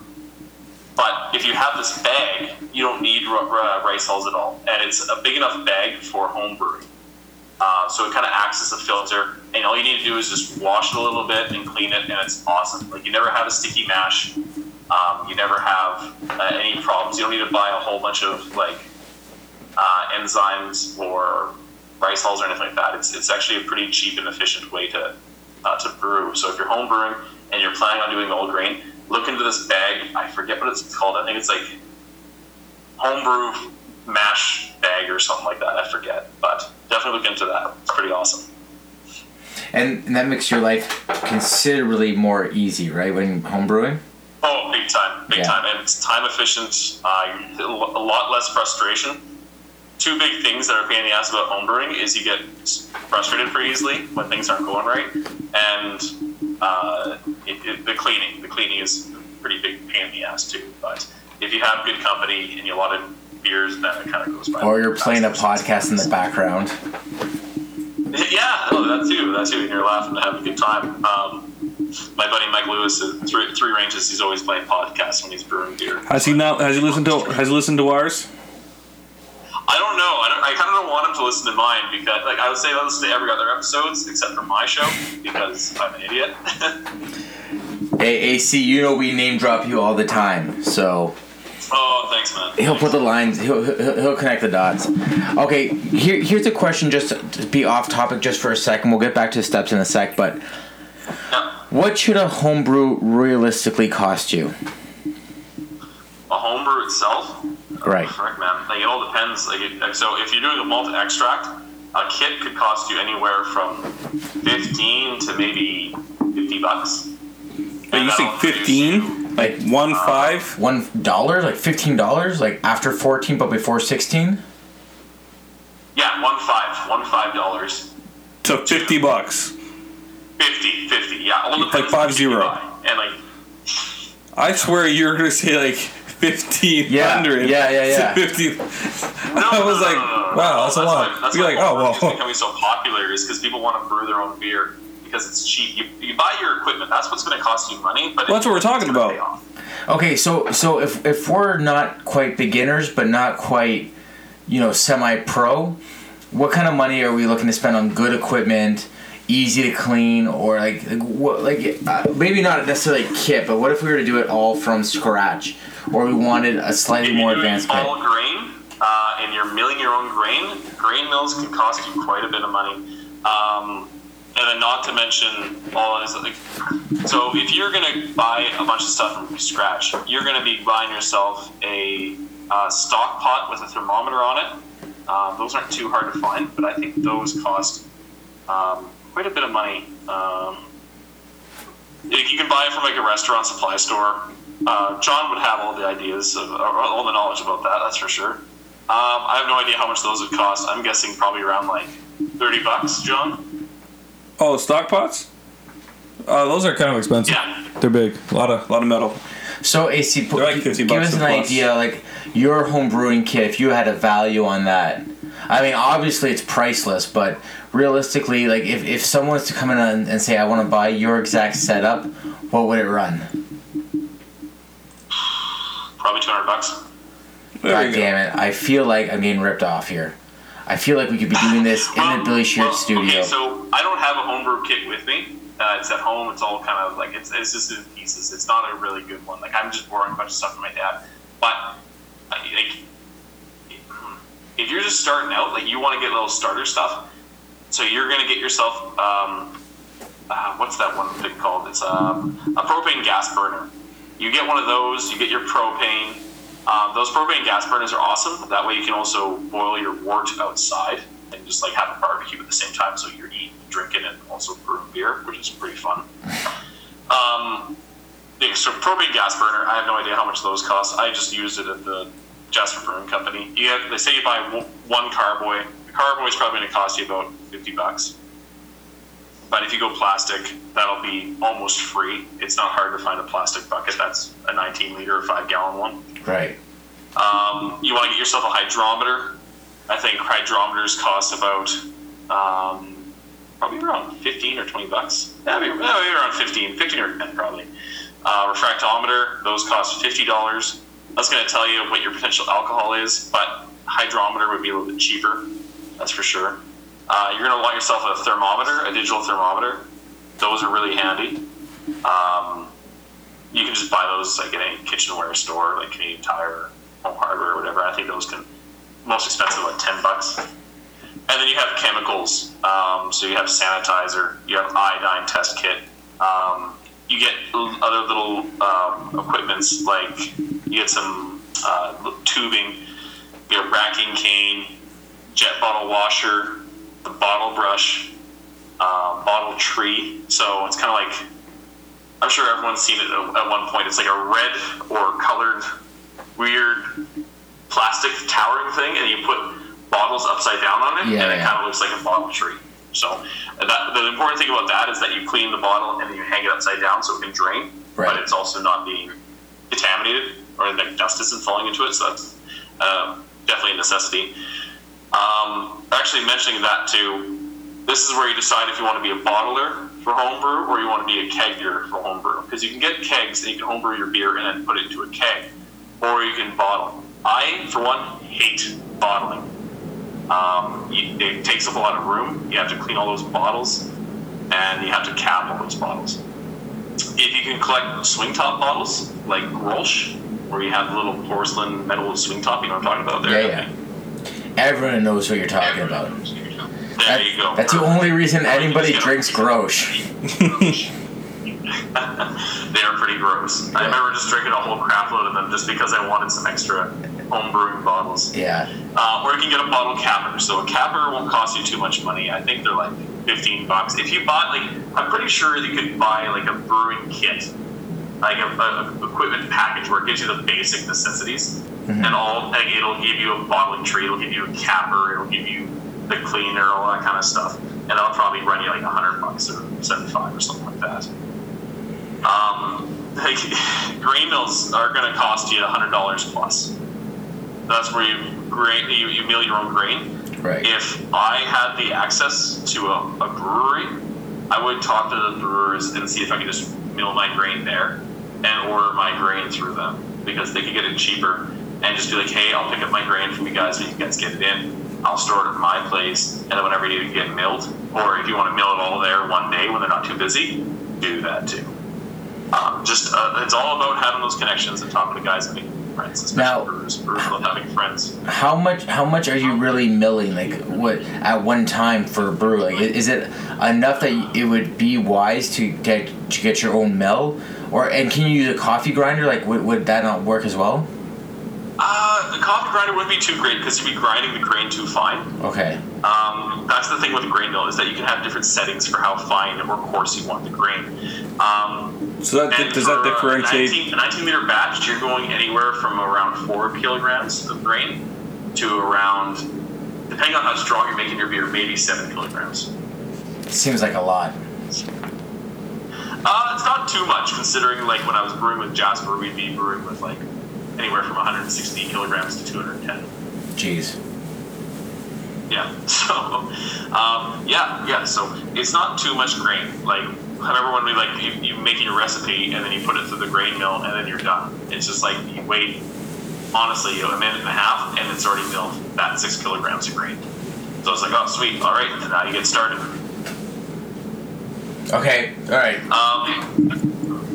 But if you have this bag, you don't need rice hulls at all, and it's a big enough bag for home brewing. Uh, so it kind of acts as a filter, and all you need to do is just wash it a little bit and clean it, and it's awesome. Like you never have a sticky mash, um, you never have uh, any problems. You don't need to buy a whole bunch of like uh, enzymes or rice hulls or anything like that. It's it's actually a pretty cheap and efficient way to uh, to brew. So if you're home brewing and you're planning on doing all grain, look into this bag. I forget what it's called. I think it's like homebrew mash bag or something like that. I forget, but definitely look into that. It's pretty awesome. And, and that makes your life considerably more easy, right? When home brewing. Oh, big time, big Yeah. time, and it's time efficient. Uh, a lot less frustration. Two big things that are pain in the ass about home brewing is you get frustrated pretty easily when things aren't going right, and uh, it, it, the cleaning. The cleaning is a pretty big pain in the ass too. But if you have good company and you a lot of beers, then it kind of goes by. Or you're playing a podcast in the background. Yeah, no, that too. That too. And you're laughing and having a good time. Um, my buddy Mike Lewis, at three, three ranges, he's always playing podcasts when he's brewing beer. Has he now? Has he listened to? Has he listened to ours? I don't know. I, don't, I kind of don't want him to listen to mine because, like, I would say I listen to every other episodes except for my show because I'm an idiot. Hey, AC, you know we name drop you all the time, so oh, thanks, man. he'll put the lines. He'll he'll, he'll connect the dots. Okay, here here's a question. Just to be off topic, just for a second. We'll get back to the steps in a sec. But Yeah. What should a homebrew realistically cost you? A homebrew itself, Right. Oh, frick, man. Like, it all depends. Like, it, like, so if you're doing a malt extract, a kit could cost you anywhere from fifteen to maybe fifty bucks. Are you And saying that'll fifteen? Like one uh, five? One dollar, like fifteen dollars, like after fourteen but before sixteen. Yeah, one five, one five dollars. To fifty bucks. 50, 50, yeah. All Like depends five on what you zero. And like, I swear you're gonna say like fifteen hundred. Yeah, yeah, yeah, yeah. Fifty. no, I was no, like, no, no, no, wow, no. that's a lot. Why, that's You're why like, oh, homebrew is well. becoming so popular is because people want to brew their own beer because it's cheap. You, you buy your equipment, that's what's going to cost you money. But Well, that's what we're it's talking gonna about. pay off. Okay, so so if if we're not quite beginners but not quite, you know, semi-pro, what kind of money are we looking to spend on good equipment, easy to clean, or like like, what, like uh, maybe not necessarily a kit, but what if we were to do it all from scratch, or we wanted a slightly more advanced kit? all grain uh, and you're milling your own grain, grain mills can cost you quite a bit of money. Um, and then not to mention all is like so if you're gonna buy a bunch of stuff from scratch, you're gonna be buying yourself a uh, stock pot with a thermometer on it. Um, those aren't too hard to find, but I think those cost um, quite a bit of money. Um, you can buy it from like a restaurant supply store. Uh, John would have all the ideas of or all the knowledge about that. That's for sure. Um, I have no idea how much those would cost. I'm guessing probably around like thirty bucks, John. Oh, stock pots? Uh, those are kind of expensive. Yeah. They're big. A lot of lot of metal. So AC, put, like give us an plus. idea, like your home brewing kit. If you had a value on that, I mean, obviously it's priceless, but realistically, like if, if someone was to come in and, and say, "I want to buy your exact setup," what would it run? Probably two hundred bucks. There God you go. damn it! I feel like I'm getting ripped off here. I feel like we could be doing this in the Billy Sheard well, studio. Okay, so I don't have a homebrew kit with me. Uh, it's at home. It's all kind of like it's, it's just in pieces. It's not a really good one. Like I'm just borrowing a bunch of stuff from my dad. But like, if you're just starting out, like you want to get little starter stuff, so you're gonna get yourself um, uh, what's that one thing called? It's um, a propane gas burner. You get one of those. You get your propane. Um, those propane gas burners are awesome. That way you can also boil your wort outside and just like have a barbecue at the same time. So you're eating, drinking, and also brewing beer, which is pretty fun. Um, so propane gas burner. I have no idea how much those cost. I just used it at the Jasper Brewing Company. You have, they say you buy one carboy. The carboy is probably going to cost you about fifty bucks. But if you go plastic, that'll be almost free. It's not hard to find a plastic bucket that's a 19 liter or 5 gallon one. right. Um, you want to get yourself a hydrometer. I think hydrometers cost about um, probably around 15 or 20 bucks. Yeah, maybe, maybe around 15, 15 or 10 probably. Uh, refractometer, those cost $50. That's going to tell you what your potential alcohol is, but hydrometer would be a little bit cheaper. That's for sure. Uh, you're going to want yourself a thermometer, a digital thermometer. Those are really handy. Um, you can just buy those like in a kitchenware store, like Canadian Tire, Home Hardware, or whatever. I think those can most expensive like ten bucks. And then you have chemicals. Um, so you have sanitizer, you have iodine test kit. Um, you get other little um, equipments like you get some uh, tubing, you have racking cane, jet bottle washer, the bottle brush, um, bottle tree. So it's kind of like I'm sure everyone's seen it at at one point. It's like a red or colored, weird plastic towering thing, and you put bottles upside down on it, Yeah, and it yeah. kind of looks like a bottle tree. So that, the important thing about that is that you clean the bottle and then you hang it upside down so it can drain, Right. but it's also not being contaminated or like dust isn't falling into it. So that's uh, definitely a necessity. Um, actually, mentioning that too, this is where you decide if you want to be a bottler for homebrew or you want to be a kegger for homebrew. Because you can get kegs and you can homebrew your beer and then put it into a keg, or you can bottle. I, for one, hate bottling. Um, you, it takes up a lot of room. You have to clean all those bottles, and you have to cap all those bottles. If you can collect swing top bottles like Grolsch, where you have the little porcelain metal swing top, you know what I'm talking about there. Yeah, yeah. Everyone knows what you're talking about. There That- you go. That's the only reason anybody drinks Grolsch. they are pretty gross. I remember just drinking a whole crap load of them just because I wanted some extra home brewing bottles. Yeah. Uh, or you can get a bottle capper. So a capper won't cost you too much money. I think they're like 15 bucks. If you bought, like, I'm pretty sure you could buy like a brewing kit, like a, a, equipment package where it gives you the basic necessities. And all, like, it'll give you a bottling tree, it'll give you a capper, it'll give you the cleaner, all that kind of stuff. And that'll probably run you like 100 bucks or 75 or something like that. Um, like, grain mills are going to cost you $100 plus. That's where you grain, you, you mill your own grain. Right. If I had the access to a, a brewery, I would talk to the brewers and see if I could just mill my grain there and order my grain through them because they could get it cheaper and just be like, hey, I'll pick up my grain from you guys so you guys get it in. I'll store it at my place, and then whenever you get milled, or if you want to mill it all there one day when they're not too busy, do that too. Um, just uh, it's all about having those connections and talking to guys and friends, especially Now- brewers. Brewers love having friends. How much? How much are you really milling? Like what at one time for a brew? Like is it enough that it would be wise to get to get your own mill, or and can you use a coffee grinder? Like would, would that not work as well? Uh, the coffee grinder wouldn't be too great because you'd be grinding the grain too fine. Okay. Um, that's the thing with the grain mill is that you can have different settings for how fine or coarse you want the grain. Um, So that does that for a differentiate? 19, a 19 liter batch, you're going anywhere from around four kilograms of grain to around, depending on how strong you're making your beer, maybe seven kilograms. Seems like a lot. Uh, it's not too much considering like when I was brewing with Jasper, we'd be brewing with like anywhere from 160 kilograms to 210. Jeez. Yeah. So, um, yeah, yeah. So it's not too much grain. Like, I remember when we like you, you making a recipe and then you put it through the grain mill and then you're done. It's just like you wait, honestly, you know, a minute and a half and it's already milled that six kilograms of grain. So it's like, oh, sweet. All right, now you get started. Okay. All right. Um,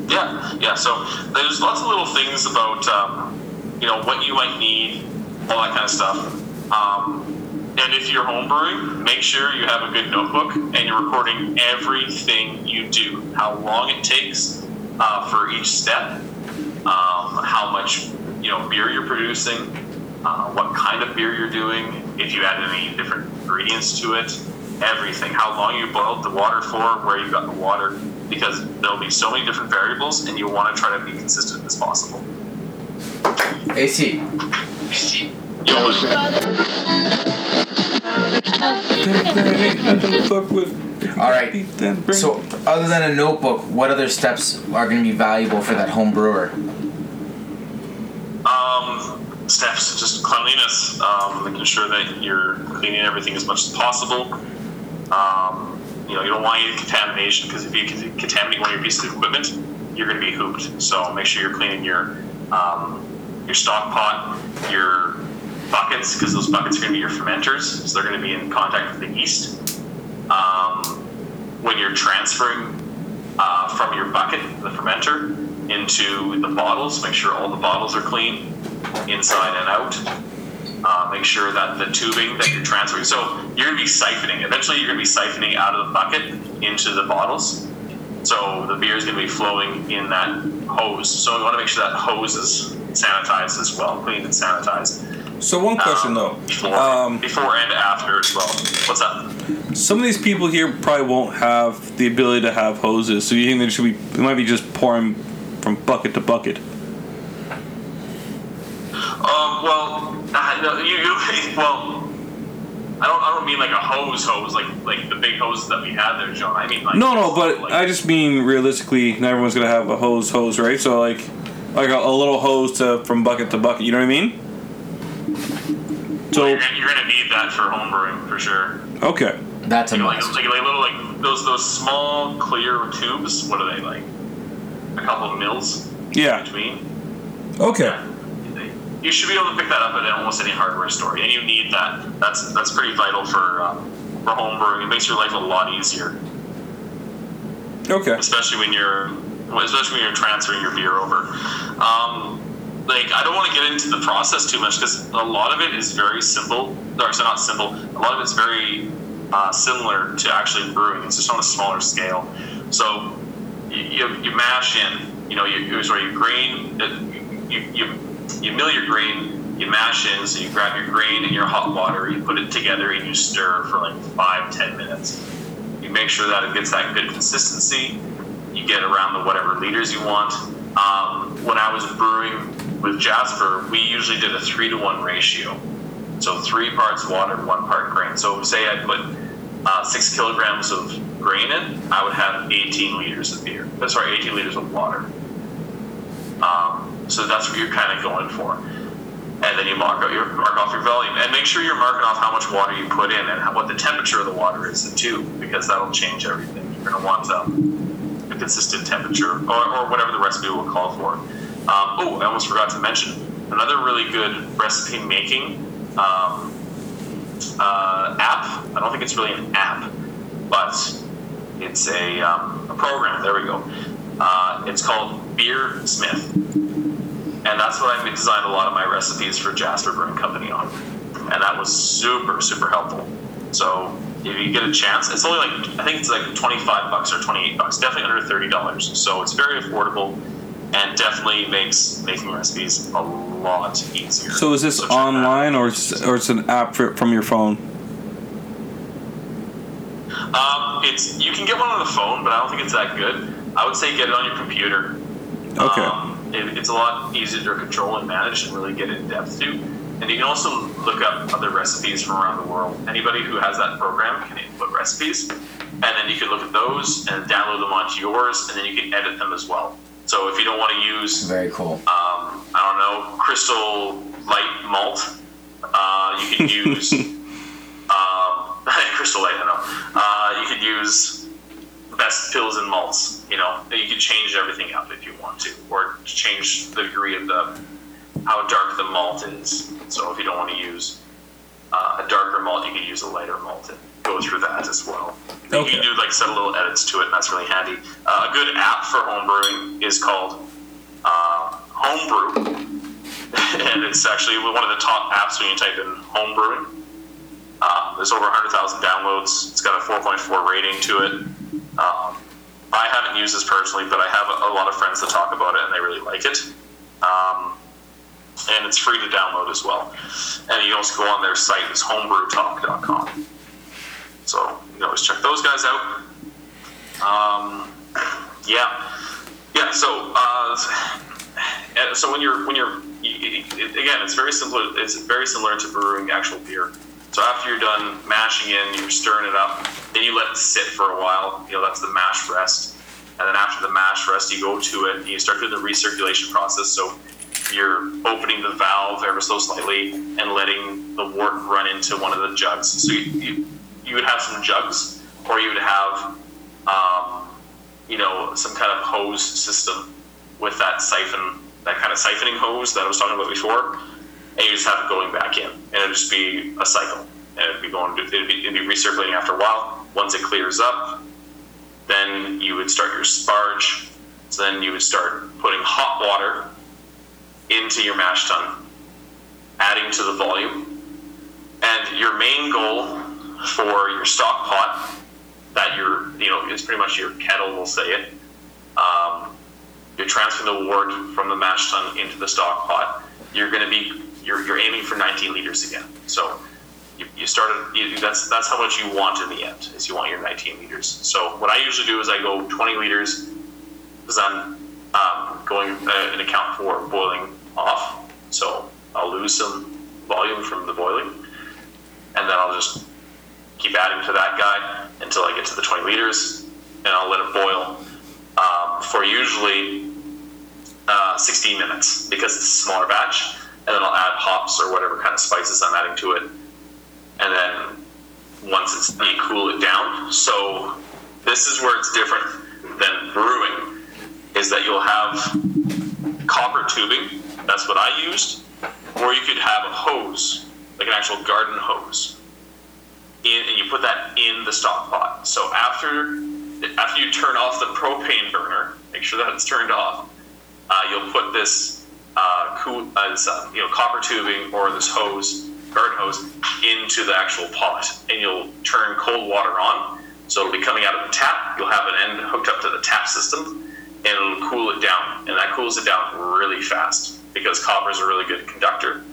yeah, yeah. So there's lots of little things about um, you know what you might need, all that kind of stuff. Um, and if you're homebrewing, make sure you have a good notebook and you're recording everything you do, how long it takes uh, for each step, um, how much you know beer you're producing, uh, what kind of beer you're doing, if you add any different ingredients to it, everything, how long you boiled the water for, where you got the water, because there'll be so many different variables, and you want to try to be consistent as possible. AC. All right. So other than a notebook, what other steps are going to be valuable for that home brewer? Um, steps, just cleanliness, um, making sure that you're cleaning everything as much as possible. Um, you know, you don't want any contamination because if you con- contaminate one of your pieces of equipment, you're going to be hooped. So make sure you're cleaning your um, your stock pot, your buckets, because those buckets are going to be your fermenters, so they're going to be in contact with the yeast. Um, when you're transferring uh, from your bucket, the fermenter, into the bottles, make sure all the bottles are clean inside and out. Uh, make sure that the tubing that you're transferring, so you're going to be siphoning. Eventually, you're going to be siphoning out of the bucket into the bottles. So the beer is going to be flowing in that hose. So we want to make sure that hose is sanitized as well, cleaned and sanitized. So one question though, Before, um, before and after as well. What's that? some of these people here probably won't have the ability to have hoses. So you think they should be? They might be just pouring from bucket to bucket. Um, well, uh, no, you, you, well, I don't, I don't mean like a hose hose, like like the big hoses that we had there, John. I mean like No, no, but like, I just mean realistically, not everyone's gonna have a hose hose, right? So like, like a, a little hose to from bucket to bucket. You know what I mean? well, So you're, gonna- you're gonna need that for homebrewing for sure. okay, That's a You know, like, like, like little like those those small clear tubes. What are they like? A couple of mils yeah, between. okay, You should be able to pick that up at almost any hardware store, and you need that. That's that's pretty vital for um, for home brewing. It makes your life a lot easier, okay. especially when you're especially when you're transferring your beer over. Um, like I don't want to get into the process too much because a lot of it is very simple. Or so not simple. A lot of it's very uh, similar to actually brewing. It's just on a smaller scale. So you, you, you mash in. You know, you, you sorry, you grain. uh, You, you you mill your grain. You mash in. So you grab your grain and your hot water. You put it together and you stir for like five ten minutes. You make sure that it gets that good consistency. You get around the whatever liters you want. Um, when I was brewing with Jasper, we usually did a three to one ratio. So three parts water, one part grain. So say I put uh, six kilograms of grain in, I would have 18 liters of beer. uh, Sorry, 18 liters of water. Um, so that's what you're kind of going for. And then you mark out your mark off your volume, and make sure you're marking off how much water you put in and how, what the temperature of the water is too, because that'll change everything. You're going to want um, a consistent temperature, or, or whatever the recipe will call for. Um, oh, I almost forgot to mention another really good recipe making um, uh, app. I don't think it's really an app, but it's a, um, a program. There we go. Uh, it's called BeerSmith, and that's what I designed a lot of my recipes for Jasper Brewing Company on, and that was super super helpful. So if you get a chance, it's only like I think it's like twenty five bucks or twenty eight bucks, definitely under thirty dollars. So it's very affordable, and definitely makes making recipes a lot easier. So is this out. online or it's, or it's an app for, from your phone? Um, it's you can get one on the phone, but I don't think it's that good. I would say get it on your computer. Okay. Um, it, it's a lot easier to control and manage and really get in depth to. And you can also look up other recipes from around the world. Anybody who has that program can input recipes, and then you can look at those and download them onto yours, and then you can edit them as well. So if you don't want to use Very cool. um, I don't know, crystal light malt. Uh, you can use um, crystal light. I don't know. Uh, you could use best pills and malts. You know, you can change everything up if you want to, or change the degree of the how dark the malt is. So if you don't want to use uh, a darker malt, you could use a lighter malt and go through that as well. You can do like set little edits to it, and that's really handy. Uh, a good app for homebrewing is called uh, Homebrew, and it's actually one of the top apps when you type in homebrewing. Um, there's over 100,000 downloads. It's got a 4.4 rating to it. Um, I haven't used this personally, but I have a, lot of friends that talk about it and they really like it. Um, and it's free to download as well. And you can also go on their site, it's homebrewtalk.com. So you can always check those guys out. Um, yeah, yeah. So, uh, so when you're when you're you, again, it's very simple. It's very similar to brewing actual beer. So after you're done mashing in, you're stirring it up. Then you let it sit for a while. You know that's the mash rest. And then after the mash rest, you go to it and you start doing the recirculation process. So you're opening the valve ever so slightly and letting the wort run into one of the jugs. So you, you, you would have some jugs, or you would have, um, you know, some kind of hose system with that siphon that kind of siphoning hose that I was talking about before, and you just have it going back in, and it'd just be a cycle, and it'd be going, it'd be, it'd be recirculating after a while. Once it clears up, then you would start your sparge. So then you would start putting hot water into your mash tun, adding to the volume, and your main goal for your stock pot that your you know is pretty much your kettle we'll say it. Um, you're transferring the wort from the mash tun into the stock pot. You're going to be you're, you're aiming for 19 liters again. So you, you started you, that's that's how much you want in the end is you want your 19 liters. So what I usually do is I go 20 liters because I'm um, going uh, an account for boiling off. So I'll lose some volume from the boiling, and then I'll just keep adding to that guy until I get to the 20 liters, and I'll let it boil um, for usually uh, 16 minutes because it's a smaller batch, and then I'll add hops or whatever kind of spices I'm adding to it, and then once it's you cool it down. So this is where it's different than brewing, is that you'll have copper tubing. That's what I used, or you could have a hose, like an actual garden hose in, and you put that in the stock pot. So after after you turn off the propane burner, make sure that it's turned off. Uh, you'll put this uh, cool, this, uh, you know copper tubing or this hose, garden hose, into the actual pot, and you'll turn cold water on. So it'll be coming out of the tap. You'll have an end hooked up to the tap system, and it'll cool it down, and that cools it down really fast because copper is a really good conductor.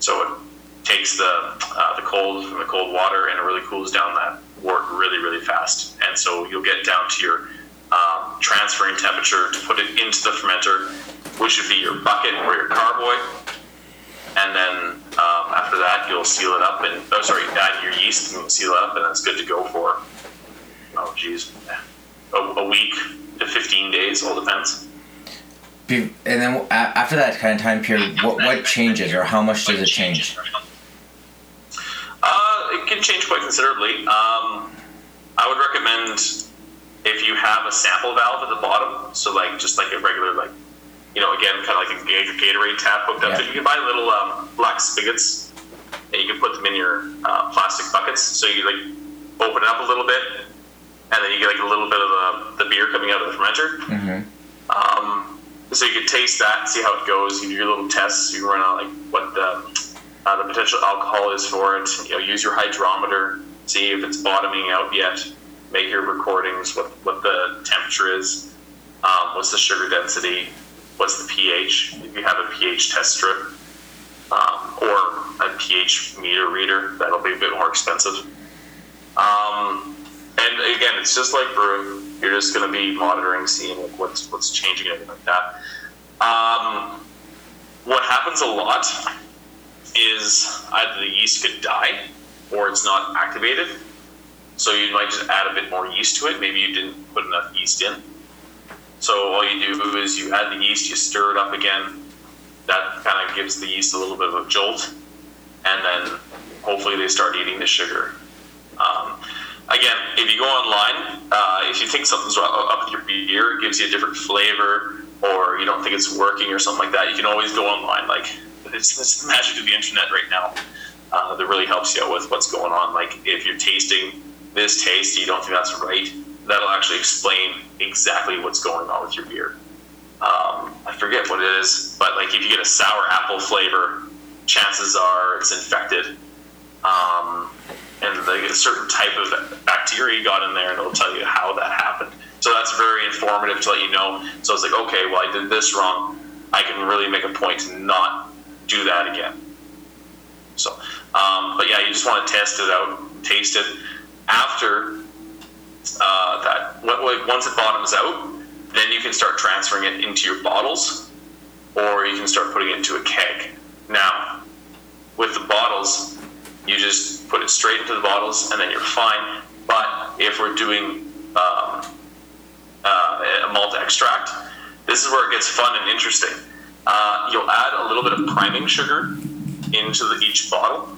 So it takes the uh, the cold from the cold water and it really cools down that wort really really fast. And so you'll get down to your um, transferring temperature to put it into the fermenter, which would be your bucket or your carboy. And then um, after that, you'll seal it up and oh sorry, add your yeast and seal it up, and it's good to go for oh geez, a, a week to 15 days, all depends. Be- and then after that kind of time period, what what changes or how much does it change? Uh, it can change quite considerably. Um, I would recommend if you have a sample valve at the bottom, so like just like a regular like, you know, again kind of like a Gatorade tap hooked up. Yeah. to You can buy little um, black spigots, and you can put them in your uh, plastic buckets. So you like open it up a little bit, and then you get like a little bit of the, the beer coming out of the fermenter. Mm-hmm. Um, so you can taste that, see how it goes. You do your little tests. You run out like what the uh, the potential alcohol is for it. You know, use your hydrometer, see if it's bottoming out yet. Make your recordings. What what the temperature is. Um, what's the sugar density? What's the pH? If you have a pH test strip um, or a pH meter reader, that'll be a bit more expensive. Um, and again, it's just like brew. You're just going to be monitoring, seeing like what's what's changing, and everything like that. Um, what happens a lot is either the yeast could die or it's not activated. So you might just add a bit more yeast to it. Maybe you didn't put enough yeast in. So all you do is you add the yeast, you stir it up again. That kind of gives the yeast a little bit of a jolt, and then hopefully they start eating the sugar. Um, again, if you go online, uh, if you think something's wrong up with your beer, it gives you a different flavor, or you don't think it's working or something like that, you can always go online. Like it's, it's the magic of the internet right now. Uh, that really helps you out with what's going on. Like if you're tasting this taste, you don't think that's right, that'll actually explain exactly what's going on with your beer. Um, I forget what it is, but like if you get a sour apple flavor, chances are it's infected. Um, and like a certain type of bacteria got in there, and it'll tell you how that happened. So that's very informative to let you know. So it's like, okay, well, I did this wrong. I can really make a point to not do that again. So, um, but yeah, you just want to test it out, taste it. After uh, that, once it bottoms out, then you can start transferring it into your bottles, or you can start putting it into a keg. Now, with the bottles, you just put it straight into the bottles, and then you're fine. But if we're doing um, uh, a malt extract, this is where it gets fun and interesting. Uh, you'll add a little bit of priming sugar into the, each bottle.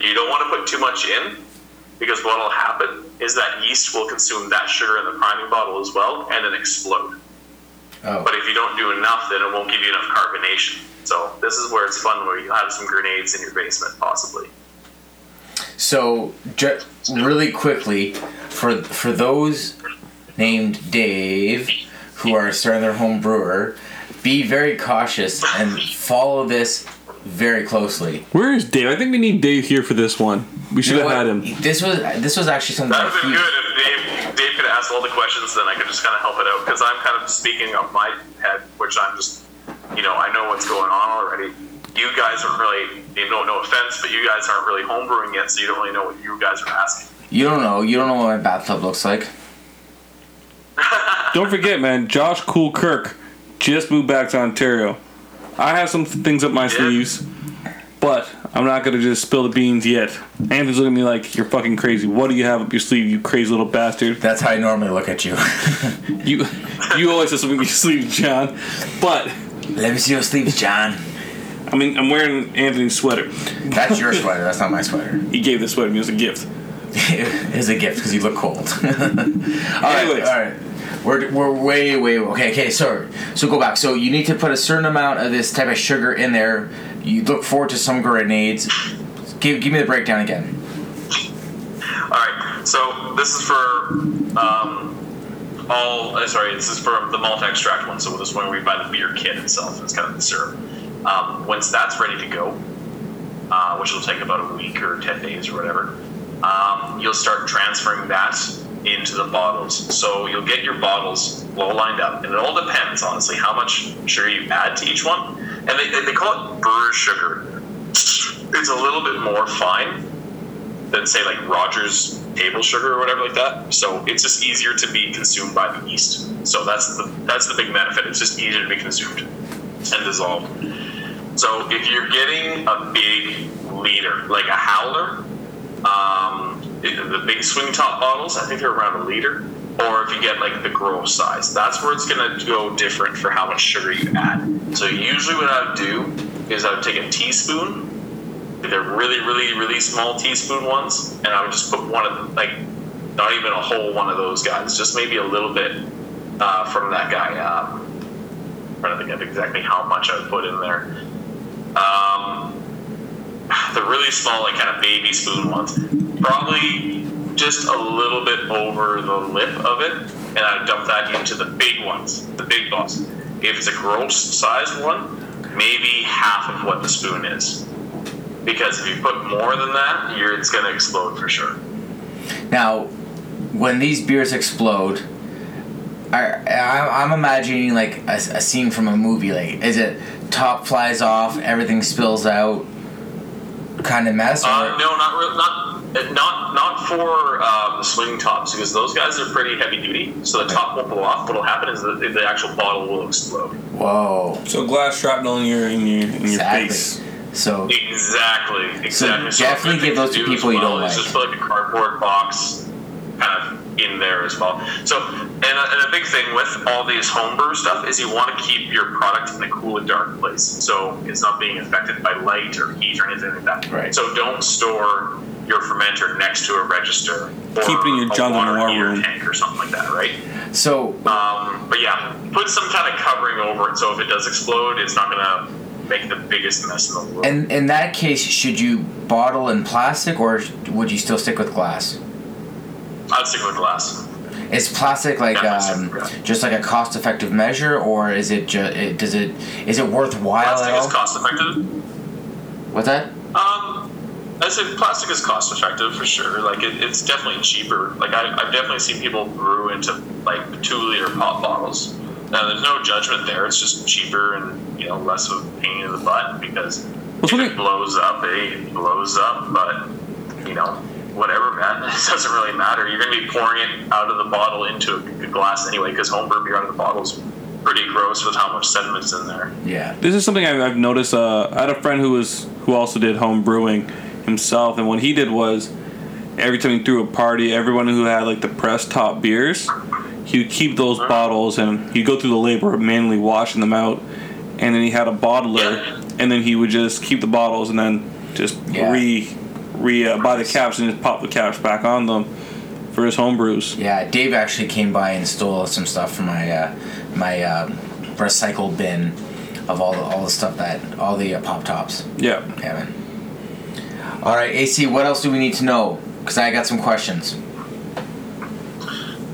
You don't want to put too much in because what will happen is that yeast will consume that sugar in the priming bottle as well and then explode. Oh. But if you don't do enough, then it won't give you enough carbonation. So this is where it's fun, where you have some grenades in your basement, possibly. So, ju- really quickly, for for those named Dave who are starting their home brewer, be very cautious and follow this very closely. Where is Dave? I think we need Dave here for this one. We should You know have had him. This was this was actually something That would that have been he, good if Dave, Dave could ask all the questions, then I could just kind of help it out. Because I'm kind of speaking of my head, which I'm just, you know, I know what's going on already. You guys aren't really, you know, no offense, but you guys aren't really homebrewing yet, so you don't really know what you guys are asking. You don't know. You don't know what my bathtub looks like. Don't forget, man. Josh Cool Kirk just moved back to Ontario. I have some things up my sleeves, but I'm not gonna just spill the beans yet. Anthony's looking at me like you're fucking crazy. What do you have up your sleeve, you crazy little bastard? That's how I normally look at you. You, you always have something up your sleeve, John. But Let me see your sleeves, John. I mean, I'm wearing Anthony's sweater. That's your sweater. That's not my sweater. He gave this sweater to me as a gift. it is a gift because you look cold. all right, Anyways. all right. We're, we're way way okay okay so so go back so you need to put a certain amount of this type of sugar in there you look forward to some grenades give, give me the breakdown again All right, so this is for um, all. Uh, sorry, this is for the malt extract one. So this one we buy the beer kit itself. It's kind of the syrup. Um, once that's ready to go, uh, which will take about a week or ten days or whatever, um, you'll start transferring that into the bottles. So you'll get your bottles well lined up, and it all depends, honestly, how much sugar you add to each one. And they, they call it brewer's sugar. It's a little bit more fine than say like Rogers table sugar or whatever like that. So it's just easier to be consumed by the yeast. So that's the that's the big benefit. It's just easier to be consumed and dissolved. So if you're getting a big liter, like a howler, um, the big swing top bottles, I think they're around a liter. Or if you get like the grow size, that's where it's gonna go different for how much sugar you add. So usually what I would do is I would take a teaspoon they're really, really, really small teaspoon ones, and I would just put one of them, like, not even a whole one of those guys, just maybe a little bit uh, from that guy. Um, trying to think of exactly how much I would put in there. Um, the really small, like, kind of baby spoon ones, probably just a little bit over the lip of it, and I dump that into the big ones, the big ones. If it's a gross sized one, maybe half of what the spoon is because if you put more than that, you're, it's going to explode for sure. now when these beers explode I, I, I'm imagining like a, a scene from a movie like is it top flies off everything spills out kind of mess or Uh, no, not re- not not not for um, swing tops because those guys are pretty heavy duty. So the top won't blow off. What'll happen is that the actual bottle will explode. whoa So glass shrapnel in your in your in your exactly face. so Exactly. Exactly. definitely a good give those to people as you well don't is like. Just put like a cardboard box, kind of in there as well. So, and a, and a big thing with all these homebrew stuff is you want to keep your product in a cool and dark place, so it's not being affected by light or heat or anything like that. Right. So don't store your fermenter next to a register or Keep it in your a John water Noir heater room. tank or something like that, right? so Um, but yeah, put some kind of covering over it so if it does explode, it's not gonna make the biggest mess in the world. And in that case, should you bottle in plastic or would you still stick with glass? I'd stick with glass. Is plastic like Yeah, um, plastic, just like a cost-effective measure, or is it just it, does it is it worthwhile Plastic at is cost effective. What's that? Um, I say plastic is cost effective for sure. Like it, it's definitely cheaper. Like I, I've definitely seen people brew into like two liter pop bottles. Now there's no judgment there. It's just cheaper and you know less of a pain in the butt because if it blows up, eh, it blows up. But you know whatever, man. It doesn't really matter. You're gonna be pouring it out of the bottle into a glass anyway because homebrew beer out of the bottle is pretty gross with how much sediment's in there. Yeah. This is something I've, I've noticed. Uh, I had a friend who was who also did home brewing himself, and what he did was every time he threw a party, everyone who had like the press top beers, he would keep those bottles and he'd go through the labor of manually washing them out, and then he had a bottler, and then he would just keep the bottles and then just Yeah. re re uh, buy the caps and just pop the caps back on them for his home brews. Yeah, Dave actually came by and stole some stuff from my uh, my uh, recycle bin of all the, all the stuff that all the uh, pop tops. Yeah. Yeah, man. All right, AC. What else do we need to know? Because I got some questions.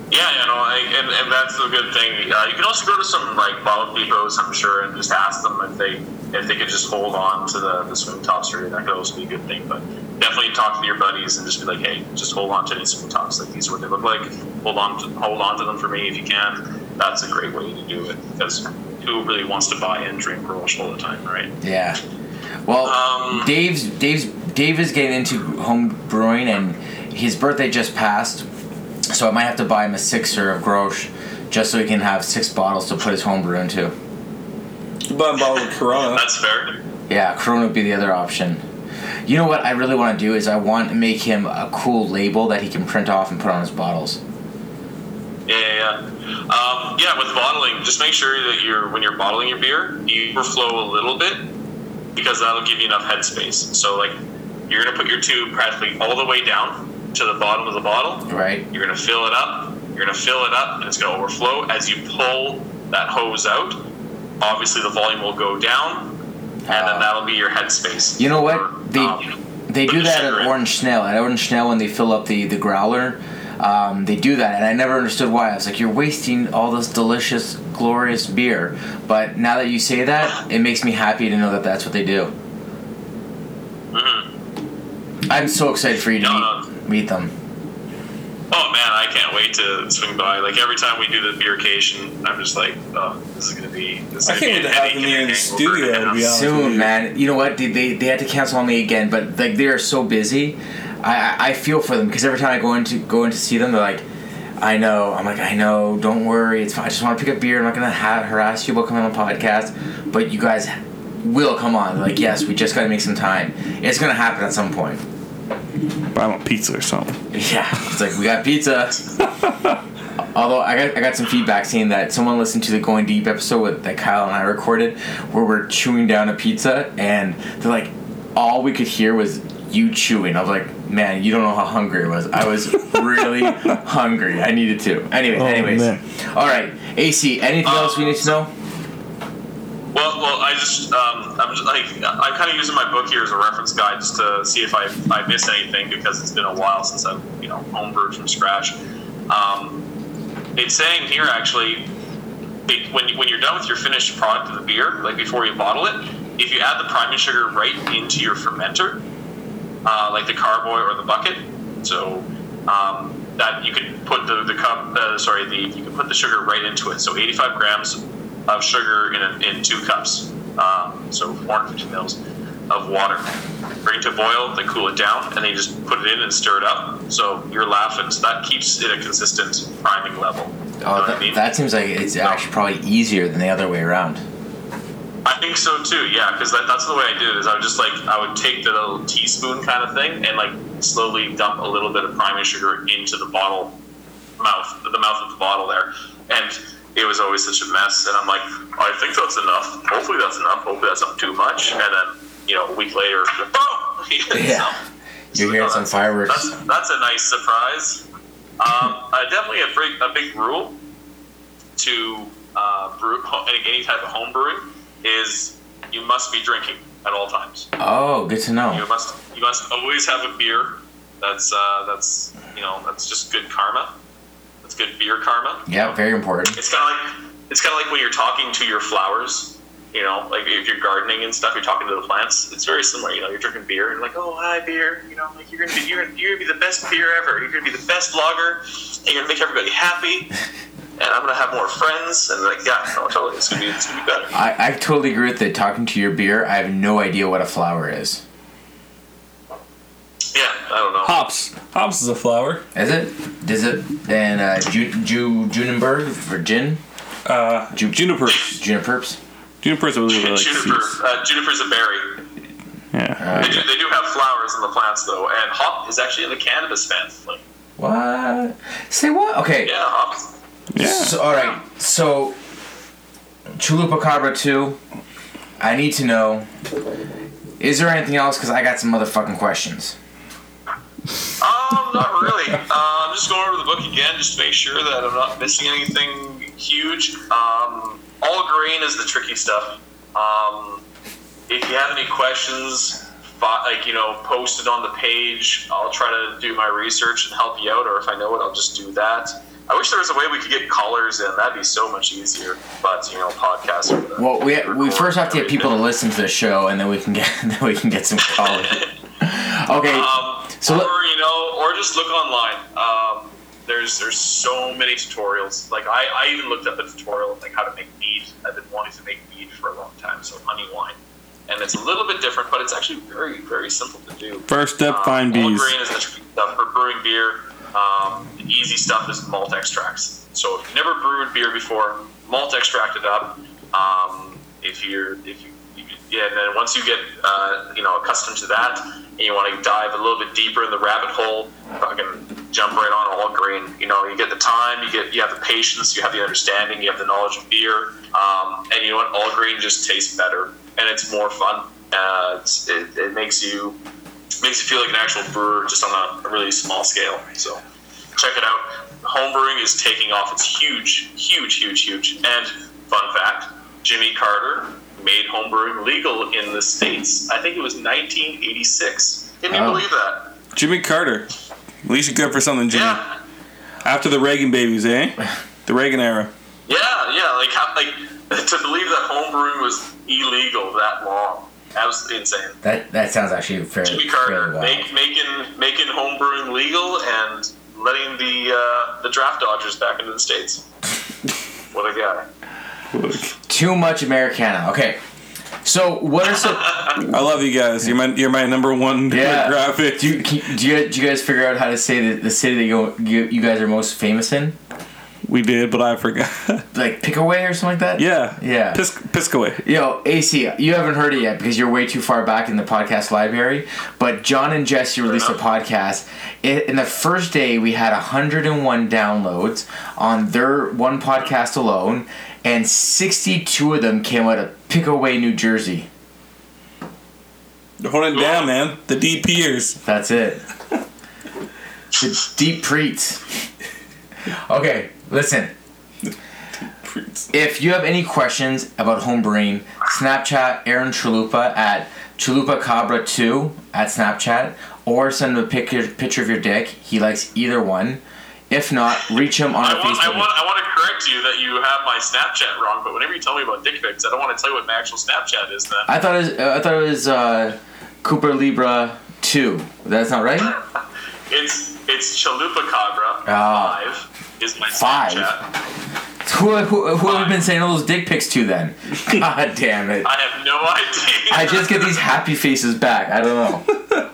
Yeah, you know, I, and, and that's the good thing. Uh, you can also go to some like bottle depots, I'm sure, and just ask them if they if they could just hold on to the, the swing tops for you. That could also be a good thing. But definitely talk to your buddies and just be like, hey, just hold on to any swing tops. Like these are what they look like. Hold on to hold on to them for me if you can. That's a great way to do it because who really wants to buy and drink Grolsch all the time, right? Yeah. Well, Um, Dave's Dave's Dave is getting into home brewing, and his birthday just passed, so I might have to buy him a sixer of Grolsch, just so he can have six bottles to put his home brew into. Buy a bottle of Corona. That's fair. Yeah, Corona would be the other option. You know what I really want to do is I want to make him a cool label that he can print off and put on his bottles. Yeah, yeah, yeah. Um, yeah, with bottling, just make sure that you're when you're bottling your beer, you overflow a little bit because that'll give you enough headspace. So like, you're gonna put your tube practically all the way down to the bottom of the bottle. Right? You're gonna fill it up. You're gonna fill it up, and it's gonna overflow as you pull that hose out. Obviously, the volume will go down, and Uh, then that'll be your headspace. You know what? They um, they do that at. Orange Snail. At Orange Snail, when they fill up the the growler, um, they do that, and I never understood why. I was like, you're wasting all this delicious, glorious beer. But now that you say that, it makes me happy to know that that's what they do. Mhm. I'm so excited for you to No, meet, meet them. Oh man, I can't wait to swing by. Like every time we do the beercation, I'm just like, oh, this is gonna be. This is I gonna can't wait to have headache them here in the studio, and to be I'm- honest. with Soon, man. You know what? They, they, they had to cancel on me again, but like they are so busy. I, I, I feel for them because every time I go into go in to see them, they're like, I know. I'm like, I know. Don't worry. It's fine. I just want to pick up beer. I'm not gonna ha- harass you about coming on the podcast, but you guys will come on. Like, yes, we just gotta make some time. It's gonna happen at some point. Buy them a pizza or something. Yeah, it's like we got pizza. Although I got I got some feedback saying that someone listened to the Going Deep episode with, that Kyle and I recorded, where we're chewing down a pizza, and they're like, all we could hear was you chewing. I was like, man, you don't know how hungry I was. I was really hungry. I needed to. Anyways, Oh, anyways. man. All right, AC. Anything uh, else we need to know? Well, well, I just, um, I'm just like, I'm kind of using my book here as a reference guide just to see if I, I miss anything because it's been a while since I've, you know, homebrewed from scratch. Um, it's saying here actually, it, when when you're done with your finished product of the beer, like before you bottle it, if you add the priming sugar right into your fermenter, uh, like the carboy or the bucket, so um, that you could put the the cup, uh, sorry, the you can put the sugar right into it. So 85 grams of sugar in, a, in two cups, um, so 450 mils of water. Bring it to boil, then cool it down, and then you just put it in and stir it up. So you're laughing. So that keeps it a consistent priming level. Oh, that, I mean? that seems like it's actually probably easier than the other way around. I think so too. Yeah, because that, that's the way I did it. Is I would just like I would take the little teaspoon kind of thing and like slowly dump a little bit of priming sugar into the bottle mouth, the mouth of the bottle there, and it was always such a mess. And I'm like, I think that's enough. Hopefully that's enough. Hopefully that's not too much. And then you know a week later, boom. Yeah. You're hearing some that's, fireworks. That's that's a nice surprise. Um, definitely a big a big rule to uh, brew any, any type of home brewing is you must be drinking at all times. Oh, good to know. You must you must always have a beer. That's uh, that's you know that's just good karma. That's good beer karma. Yeah, very important. It's kind of like it's kind of like when you're talking to your flowers. You know, like if you're gardening and stuff, you're talking to the plants. It's very similar. You know, you're drinking beer and like, oh hi beer. You know, like you're gonna be you're, you're gonna be the best beer ever. You're gonna be the best lager. And you're gonna make everybody happy. And I'm gonna have more friends. And like, yeah, no, totally. It's gonna be it's gonna be better. I, I totally agree with that. talking to your beer. I have no idea what a flower is. Yeah, I don't know. Hops. Hops is a flower. Is it? Is it? And uh, Ju- Ju- Junenberg for gin? Uh, Ju- juniper. Juniperps? Juniper's a really, really like Juniper, seeds. uh, juniper's a berry. Yeah. They do, they do have flowers in the plants though, and hop is actually in the cannabis family. What? Say what? Okay. Yeah, hops. Yeah. So, all right. So, Chalupa Cabra 2. I need to know. Is there anything else? Because I got some motherfucking questions. Um, not really. Uh, I'm just going over the book again just to make sure that I'm not missing anything huge. Um, all grain is the tricky stuff. Um, if you have any questions, like you know, post it on the page. I'll try to do my research and help you out, or if I know it, I'll just do that. I wish there was a way we could get callers in. That'd be so much easier. But you know, podcasts. Well, we we first have to get people to listen to the show, and then we can get then we can get some callers. Okay, Um, So or let- you know, or just look online. Um, there's there's so many tutorials. Like I, I even looked up a tutorial like how to make mead. I've been wanting to make mead for a long time, so honey wine, and it's a little bit different, but it's actually very very simple to do. First step, Um, find bees. grain is the stuff for brewing beer. Um, the easy stuff is malt extracts. So if you've never brewed beer before, malt extract it up. Um, if you're if you yeah, and then once you get uh, you know accustomed to that, and you want to dive a little bit deeper in the rabbit hole, fucking jump right on all grain. You know, you get the time, you get you have the patience, you have the understanding, you have the knowledge of beer, um, and you know what? All grain just tastes better, and it's more fun. Uh, it's, it, it makes you makes you feel like an actual brewer, just on a, a really small scale. So check it out. Homebrewing is taking off. It's huge, huge, huge, huge. And fun fact: Jimmy Carter made homebrewing legal in the states. I think it was 1986. Can you Oh. believe that? Jimmy Carter. At least you're good for something, Jimmy. Yeah, After the Reagan babies, eh? The Reagan era. yeah, yeah. Like, how, like to believe that homebrewing was illegal that long. That was insane. that that sounds actually fairly, Jimmy fairly Carter wild. make, making making homebrewing legal and letting the uh, the draft dodgers back into the states. what a guy! Too much Americana. Okay, so what are some? I love you guys. You're my you're my number one Yeah. demographic. Do you, can, do you do you guys figure out how to say the, the city that you, you you guys are most famous in? we did, but I forgot. Like Pickaway or something like that? yeah. Yeah. Pis- Piscaway. Yo, AC, you haven't heard it yet because you're way too far back in the podcast library. But John and Jesse released a podcast. It, in the first day, we had 101 downloads on their one podcast alone, and 62 of them came out of Pickaway, New Jersey. Hold it down, man. The deep ears. That's it. the deep preets. Okay, listen. If you have any questions about homebrewing, Snapchat Aaron Chalupa at Chalupa Cabra 2 at Snapchat, or send him a picture, picture of your dick. He likes either one. If not, reach him on I our want, Facebook. I want I want to correct you that you have my Snapchat wrong. But whenever you tell me about dick pics, I don't want to tell you what my actual Snapchat is. Then I thought it was, uh, I thought it was uh, Cooper Libra 2. That's not right? it's it's Chalupa Cabra Ah. five is my Five? Snapchat. Who, who, who have you been sending all those dick pics to then? God damn it. I have no idea. I just get these happy faces back. I don't know.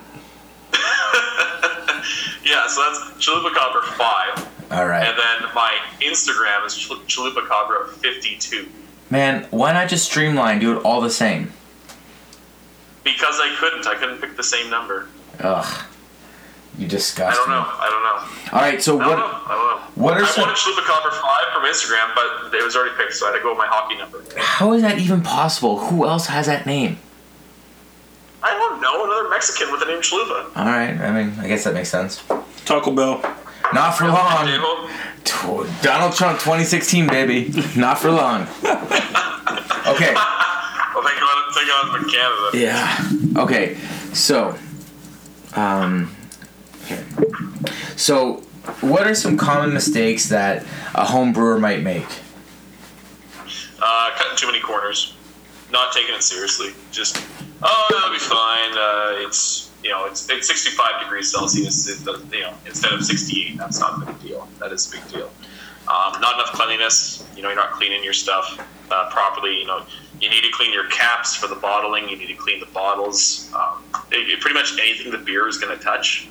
yeah. So that's Chalupa Cabra five, All right. and then my Instagram is Chal- Chalupa fifty two. Man, why not just streamline, do it all the same? Because I couldn't. I couldn't pick the same number. Ugh. You disgust. I don't me. know. I don't know. All right, so I don't know. what I don't know. what are I some wanted Chalupa Cabra five from Instagram, but it was already picked, so I had to go with my hockey number. how is that even possible? Who else has that name? I don't know. Another Mexican with the name Chalupa. All right, I mean, I guess that makes sense. Taco Bell. Not for long. Davo? Donald Trump 2016, baby. Not for long. Okay. Well, thank God, thank God I'm in Canada. Yeah. Okay. So, um, okay. So, what are some common mistakes that a home brewer might make? Uh, cutting too many corners, not taking it seriously. Just, oh, that'll be fine. Uh, it's you know, it's it's 65 degrees Celsius. It, you know, instead of 68. That's not a big deal. That is a big deal. Um, not enough cleanliness. You know, you're not cleaning your stuff uh, properly. You know, you need to clean your caps for the bottling. You need to clean the bottles. Um, it- it- pretty much anything the beer is going to touch,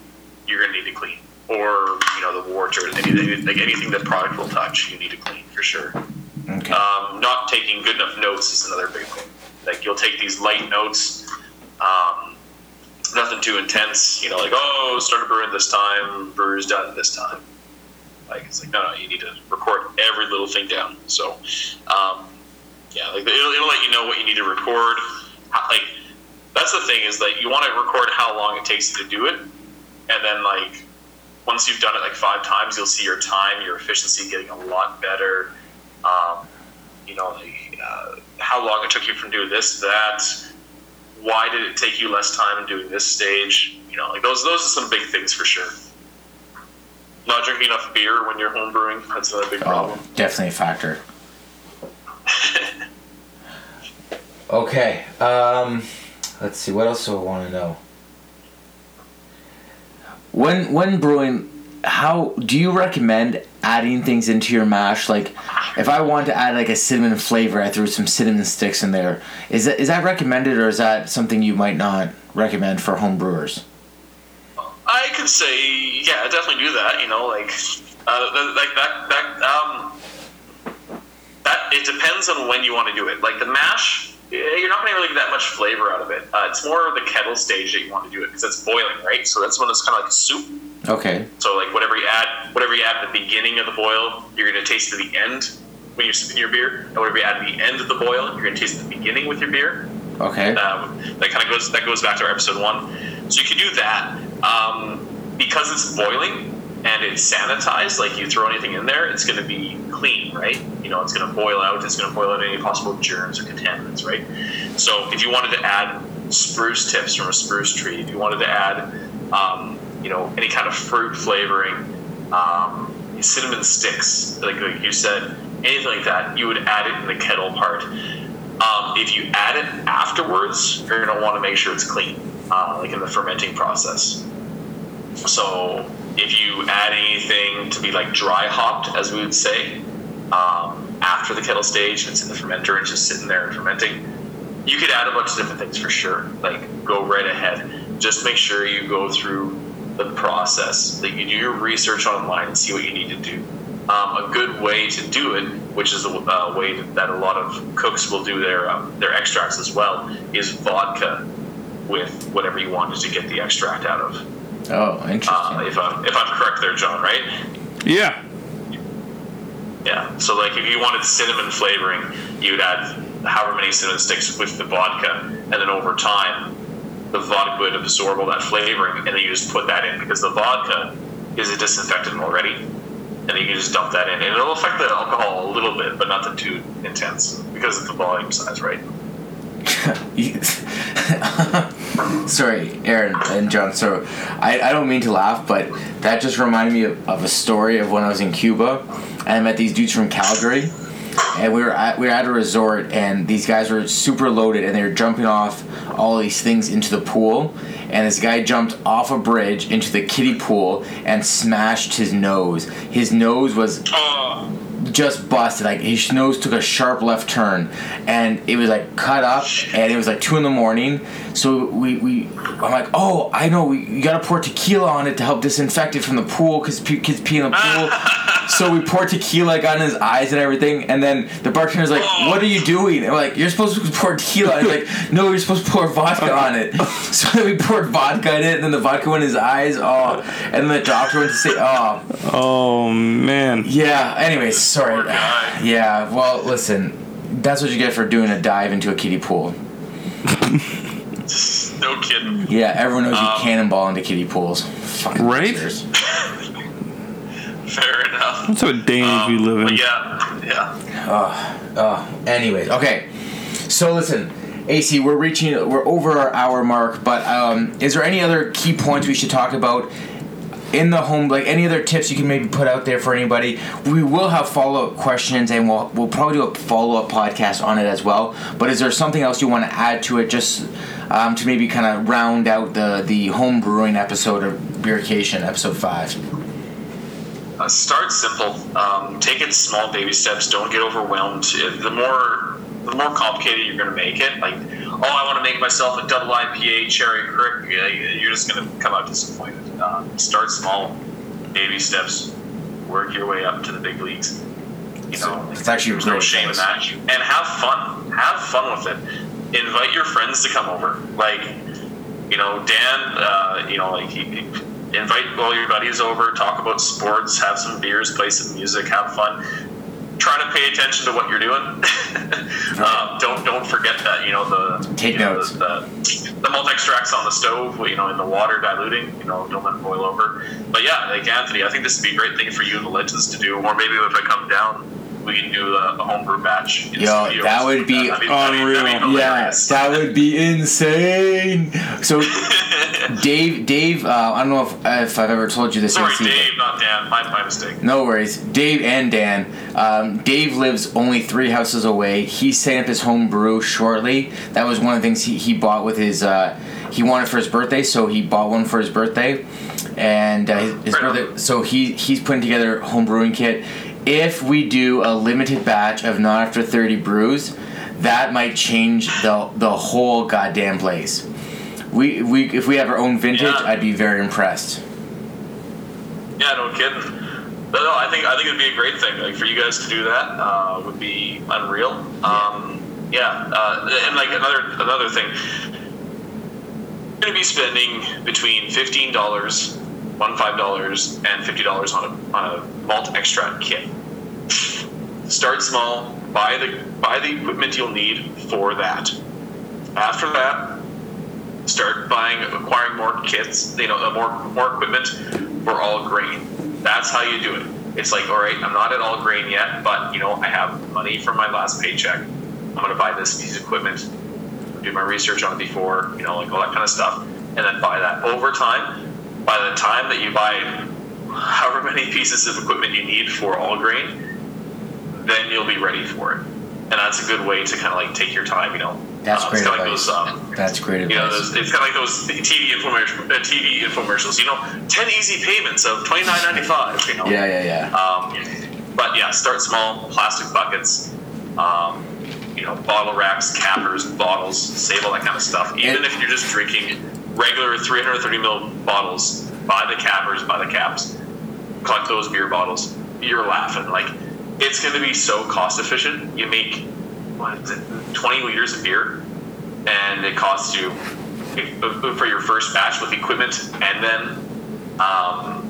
you're going to need to clean. Or you know, the wort or anything, like anything the product will touch, you need to clean for sure. Okay. Um, not taking good enough notes is another big thing. Like you'll take these light notes, um, nothing too intense. You know, like oh, started brewing this time, brewer's done this time. Like it's like no, no, you need to record every little thing down. So, um, yeah, like it'll, it'll let you know what you need to record. Like that's the thing is that you want to record how long it takes you to do it, and then like once you've done it like five times, you'll see your time, your efficiency getting a lot better. Um, you know, like, uh, how long it took you from doing this, that. Why did it take you less time doing this stage? You know, like those those are some big things for sure. Not drinking enough beer when you're home brewing, that's another big problem. Oh, definitely a factor. Okay. Um, let's see. What else do I want to know? When when brewing, how do you recommend adding things into your mash? Like, if I want to add like a cinnamon flavor, I threw some cinnamon sticks in there. Is that is that recommended, or is that something you might not recommend for home brewers? I could say, yeah, I definitely do that. You know, like, uh, like that, that, um, that. It depends on when you want to do it. Like the mash, you're not going to really get that much flavor out of it. Uh, it's more the kettle stage that you want to do it because it's boiling, right? So that's when it's kind of like a soup. Okay. So like whatever you add, whatever you add at the beginning of the boil, you're going to taste at the end when you're sipping your beer, and whatever you add at the end of the boil, you're going to taste at the beginning with your beer. Okay. Um, that kind of goes that goes back to our episode one. So you can do that um, because it's boiling and it's sanitized. Like you throw anything in there, it's going to be clean, right? You know, it's going to boil out. It's going to boil out any possible germs or contaminants, right? So if you wanted to add spruce tips from a spruce tree, if you wanted to add, um, you know, any kind of fruit flavoring, um, cinnamon sticks, like, like you said, anything like that, you would add it in the kettle part. Um, if you add it afterwards, you're going to want to make sure it's clean, uh, like in the fermenting process. So if you add anything to be like dry hopped, as we would say, um, after the kettle stage, it's in the fermenter and just sitting there and fermenting, you could add a bunch of different things for sure. Like go right ahead. Just make sure you go through the process. Like you do your research online and see what you need to do. Um, a good way to do it, which is a uh, way that a lot of cooks will do their um, their extracts as well, is vodka with whatever you wanted to get the extract out of. Oh, interesting. Uh, if I'm if I'm correct there, John, right? Yeah. Yeah. So like if you wanted cinnamon flavoring, you would add however many cinnamon sticks with the vodka, and then over time, the vodka would absorb all that flavoring, and then you just put that in because the vodka is a disinfectant already, and then you can just dump that in, and it'll affect the alcohol a little bit, but nothing too intense because of the volume size, right? Sorry, Aaron and John. So I, I don't mean to laugh, but that just reminded me of, of a story of when I was in Cuba, and I met these dudes from Calgary, and we were at we were at a resort, and these guys were super loaded, and they were jumping off all these things into the pool, and this guy jumped off a bridge into the kiddie pool and smashed his nose. His nose was Oh, just busted. Like his nose took a sharp left turn, and it was like cut up, and it was like two in the morning. So we, we I'm like, oh, I know, we you gotta pour tequila on it to help disinfect it from the pool because kids pee in the pool. so we pour tequila, got in his eyes and everything, and then the bartender's like, oh. what are you doing? And we're like, you're supposed to pour tequila. And he's like, no, you're supposed to pour vodka on it. So then we poured vodka in it, and then the vodka went in his eyes. Oh, and then the doctor went to say, oh, Oh man. yeah. Anyways, sorry. Yeah. Well, listen. That's what you get for doing a dive into a kiddie pool. No kidding. Yeah, everyone knows you Um, cannonball into kiddie pools. Fucking Right? Fair enough. That's what day and age we live in. yeah, yeah. Oh, oh. Anyways, okay. So listen, AC, we're reaching, we're over our hour mark. But um, is there any other key points we should talk about in the home? Like any other tips you can maybe put out there for anybody? We will have follow up questions, and we'll we'll probably do a follow up podcast on it as well. But is there something else you want to add to it, just um, to maybe kind of round out the the home brewing episode of Beercation, episode five? Uh, start simple. Um, take it small baby steps. Don't get overwhelmed. The more the more complicated you're going to make it, like oh, I want to make myself a double IPA cherry crick. You're just going to come out disappointed. Um, start small, baby steps. Work your way up to the big leagues. You know, It's actually there's no shame in that. And have fun. Have fun with it. Invite your friends to come over. Like you know, Dan, uh, you know, like he, he- invite all your buddies over, talk about sports, have some beers, play some music, have fun. Try to pay attention to what you're doing. um, don't don't forget that you know the Take you know, notes. The, the, the malt extracts on the stove, you know, in the water diluting. You know, don't let it boil over. But yeah, like Anthony, I think this would be a great thing for you and the legends to do. Or maybe if I come down we can do a, a homebrew batch. in Yo, studio. that would be that'd unreal. that'd be Yeah, hilarious. that would be insane. So, Dave, Dave, uh, I don't know if, if I've ever told you this. Sorry, Dave, not Dan. My, my mistake. No worries. Dave and Dan. Um, Dave lives only three houses away. He's setting up his home brew shortly. That was one of the things he, he bought with his. Uh, he wanted for his birthday, so he bought one for his birthday, and uh, his, his Right birthday. So he he's putting together a home brewing kit. If we do a limited batch of not after thirty brews, that might change the the whole goddamn place. We, we if we have our own vintage, Yeah. I'd be very impressed. Yeah, no kidding. But no, I think I think it'd be a great thing. Like for you guys to do that uh, would be unreal. Um, yeah, uh, and like another another thing, you're gonna be spending between fifteen dollars, one five dollars, and fifty dollars on a on a malt extract kit. Start small. Buy the buy the equipment you'll need for that. After that, start buying acquiring more kits you know uh, more more equipment for all grain that's how you do it it's like all right i'm not at all grain yet but you know i have money from my last paycheck i'm to buy this piece of equipment do my research on it before you know like all that kind of stuff and then buy that over time by the time that you buy however many pieces of equipment you need for all grain then you'll be ready for it and that's a good way to kind of like take your time you know That's Uh, great of like advice. those um, That's great you know, advice. those, it's kind of like those TV infomercials. Uh, TV infomercials. You know, ten easy payments of twenty nine ninety five. You know. Yeah, yeah, yeah. Um, but yeah, start small. Plastic buckets. Um, you know, bottle racks, cappers, bottles. Save all that kind of stuff. Even And- if you're just drinking regular 330 ml bottles, buy the cappers, buy the caps. Collect those beer bottles. You're laughing. Like, it's going to be so cost efficient. You make what is it, 20 liters of beer, and it costs you for your first batch with equipment and then um,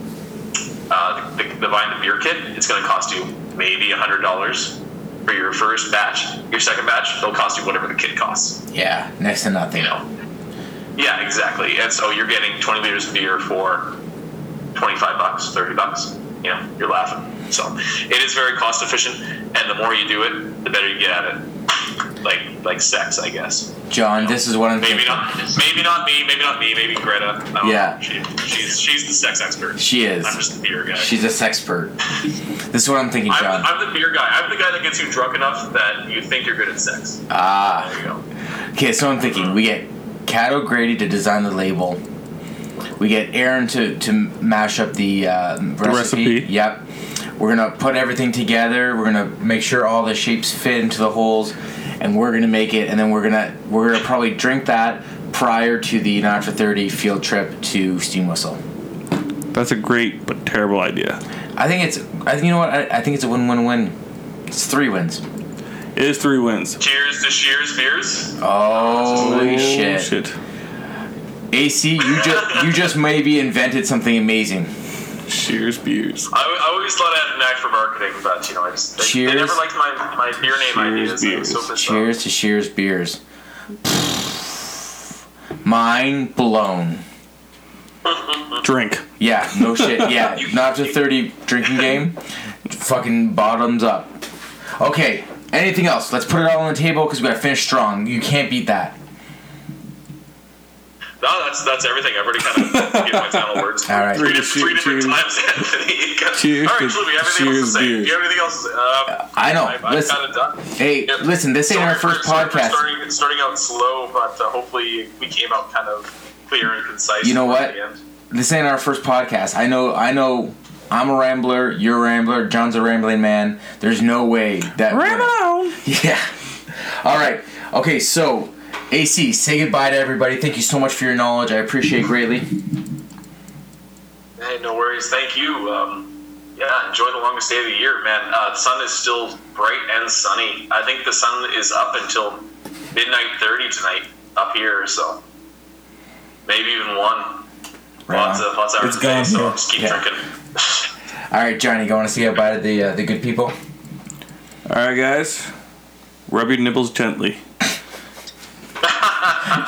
uh, the, the buying the beer kit. It's going to cost you maybe hundred dollars for your first batch. Your second batch, it'll cost you whatever the kit costs. Yeah, next to nothing. You know. Yeah, exactly. And so you're getting 20 liters of beer for 25 bucks, 30 bucks. You know, you're laughing. So it is very cost efficient, and the more you do it, the better you get at it. Like like sex, I guess. John, this is what I'm Maybe thinking. not. Maybe not me. Maybe not me. Maybe Greta. Don't Yeah. Know. She, she's she's the sex expert. She is. I'm just the beer guy. She's a sexpert. This is what I'm thinking, I'm, John. I'm the beer guy. I'm the guy that gets you drunk enough that you think you're good at sex. Ah. There you go. Okay, so I'm thinking we get Cat O'Grady to design the label. We get Aaron to, to mash up the, uh, recipe. recipe. Yep. We're gonna put everything together. We're gonna make sure all the shapes fit into the holes, and we're gonna make it. And then we're gonna we're gonna probably drink that prior to the not for thirty field trip to Steam Whistle. That's a great but terrible idea. I think it's. I think you know what. I, I think it's a win-win-win. It's three wins. It is three wins. Cheers to Shears beers. Oh, Holy Oh, shit. shit. AC, you just you just maybe invented something amazing. Cheers, beers. I, I always thought I had a knack for marketing, but you know, I just, they, Cheers. they never liked my, my beer name Cheers ideas. I was so beers. pissed Cheers to Shears beers. Mind blown. Drink. Yeah, no shit. Yeah, not to thirty drinking game. Fucking bottoms up. Okay. Anything else? Let's put it all on the table because we gotta finish strong. You can't beat that. No, that's that's everything. I've already kind of given my final words. All right. Three, di- three different Cheers. times, Anthony. Cheers All right, to Shelby, you have anything else cheers to say? beers. Do you have anything else? to say? Uh, I know. I've, I've Listen. kind of done. Hey, Yep. listen. This ain't our Sorry first for- sorry for podcast. Starting, starting out slow, but uh, hopefully we came out kind of clear and concise. You know what? the end. This ain't our first podcast. I know. I know. I'm a rambler. You're a rambler. John's a rambling man. There's no way that. on. Yeah. All right. Okay. So, AC, say goodbye to everybody. Thank you so much for your knowledge. I appreciate it greatly. Hey, no worries. Thank you. Um, yeah, enjoy the longest day of the year, man. Uh, the sun is still bright and sunny. I think the sun is up until midnight thirty tonight up here, so maybe even one. Right lots on. of lots of hours It's a day, so just keep Yeah. drinking. All right, Johnny, you want to say goodbye to the uh, the good people? All right, guys. Rub your nipples gently.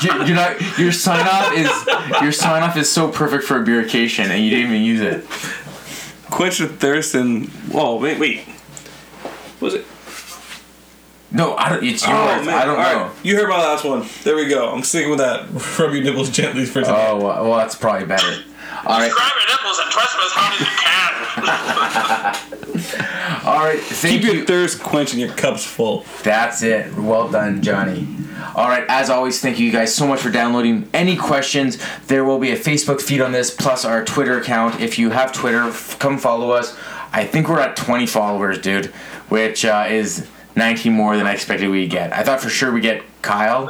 You're, you're not. Your sign off is your sign off is so perfect for a beercation, and you didn't even use it. Quench your thirst and. Whoa, wait, wait. Was it? No, I don't. It's yours. Oh, man. I don't know. You heard my last one. There we go. I'm sticking with that. Rub your nipples gently for today. Oh well, well, that's probably better. All right, Grab your nipples and twist them as hard as you can. all right. Thank Keep you. your thirst quenching your cups full. That's it. Well done, Johnny. All right, as always, thank you guys so much for downloading. Any questions, there will be a Facebook feed on this, plus our Twitter account. If you have Twitter, f- come follow us. I think we're at 20 followers, dude, which uh, is 19 more than I expected we'd get. I thought for sure we'd get Kyle,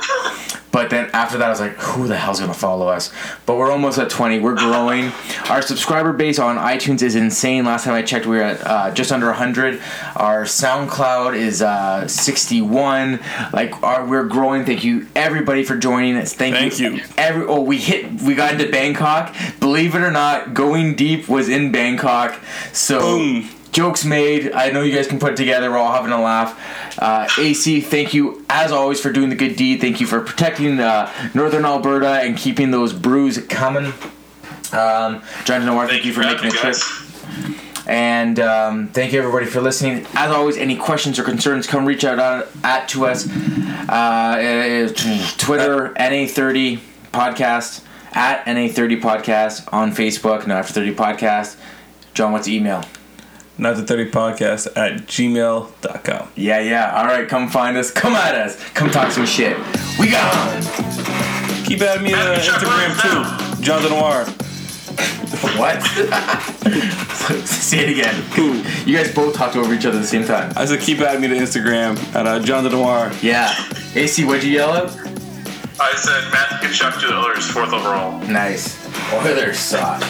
but then after that, I was like, who the hell's gonna follow us? But we're almost at 20. We're growing. Our subscriber base on iTunes is insane. Last time I checked, we were at uh, just under 100. Our SoundCloud is uh, 61. Like, our, we're growing. Thank you everybody for joining us. Thank, Thank you. you. Every oh, we hit. We got into Bangkok. Believe it or not, going deep was in Bangkok. So. Boom. Jokes made. I know you guys can put it together. We're all having a laugh. Uh, AC, thank you as always for doing the good deed. Thank you for protecting uh, Northern Alberta and keeping those brews coming. Um, John Noir, thank, you for making a trip. And um, thank you everybody for listening. As always, any questions or concerns, come reach out on, at to us. Uh, Twitter NA30 podcast at NA30 podcast on Facebook. No after 30 podcast. John, what's email? Not the 30 podcast at gmail.com. Yeah, yeah. All right, come find us. Come at us. Come talk some shit. We got 'em. Keep at me on Instagram too. Jonathan Noir. What? Say it again. You guys both talked over each other at the same time. I said keep at me to Instagram at uh, Jonathan Noir. Yeah. AC, what'd you yell at? I said Matthew Tkachuk to the Oilers, fourth overall. Nice. Oilers suck.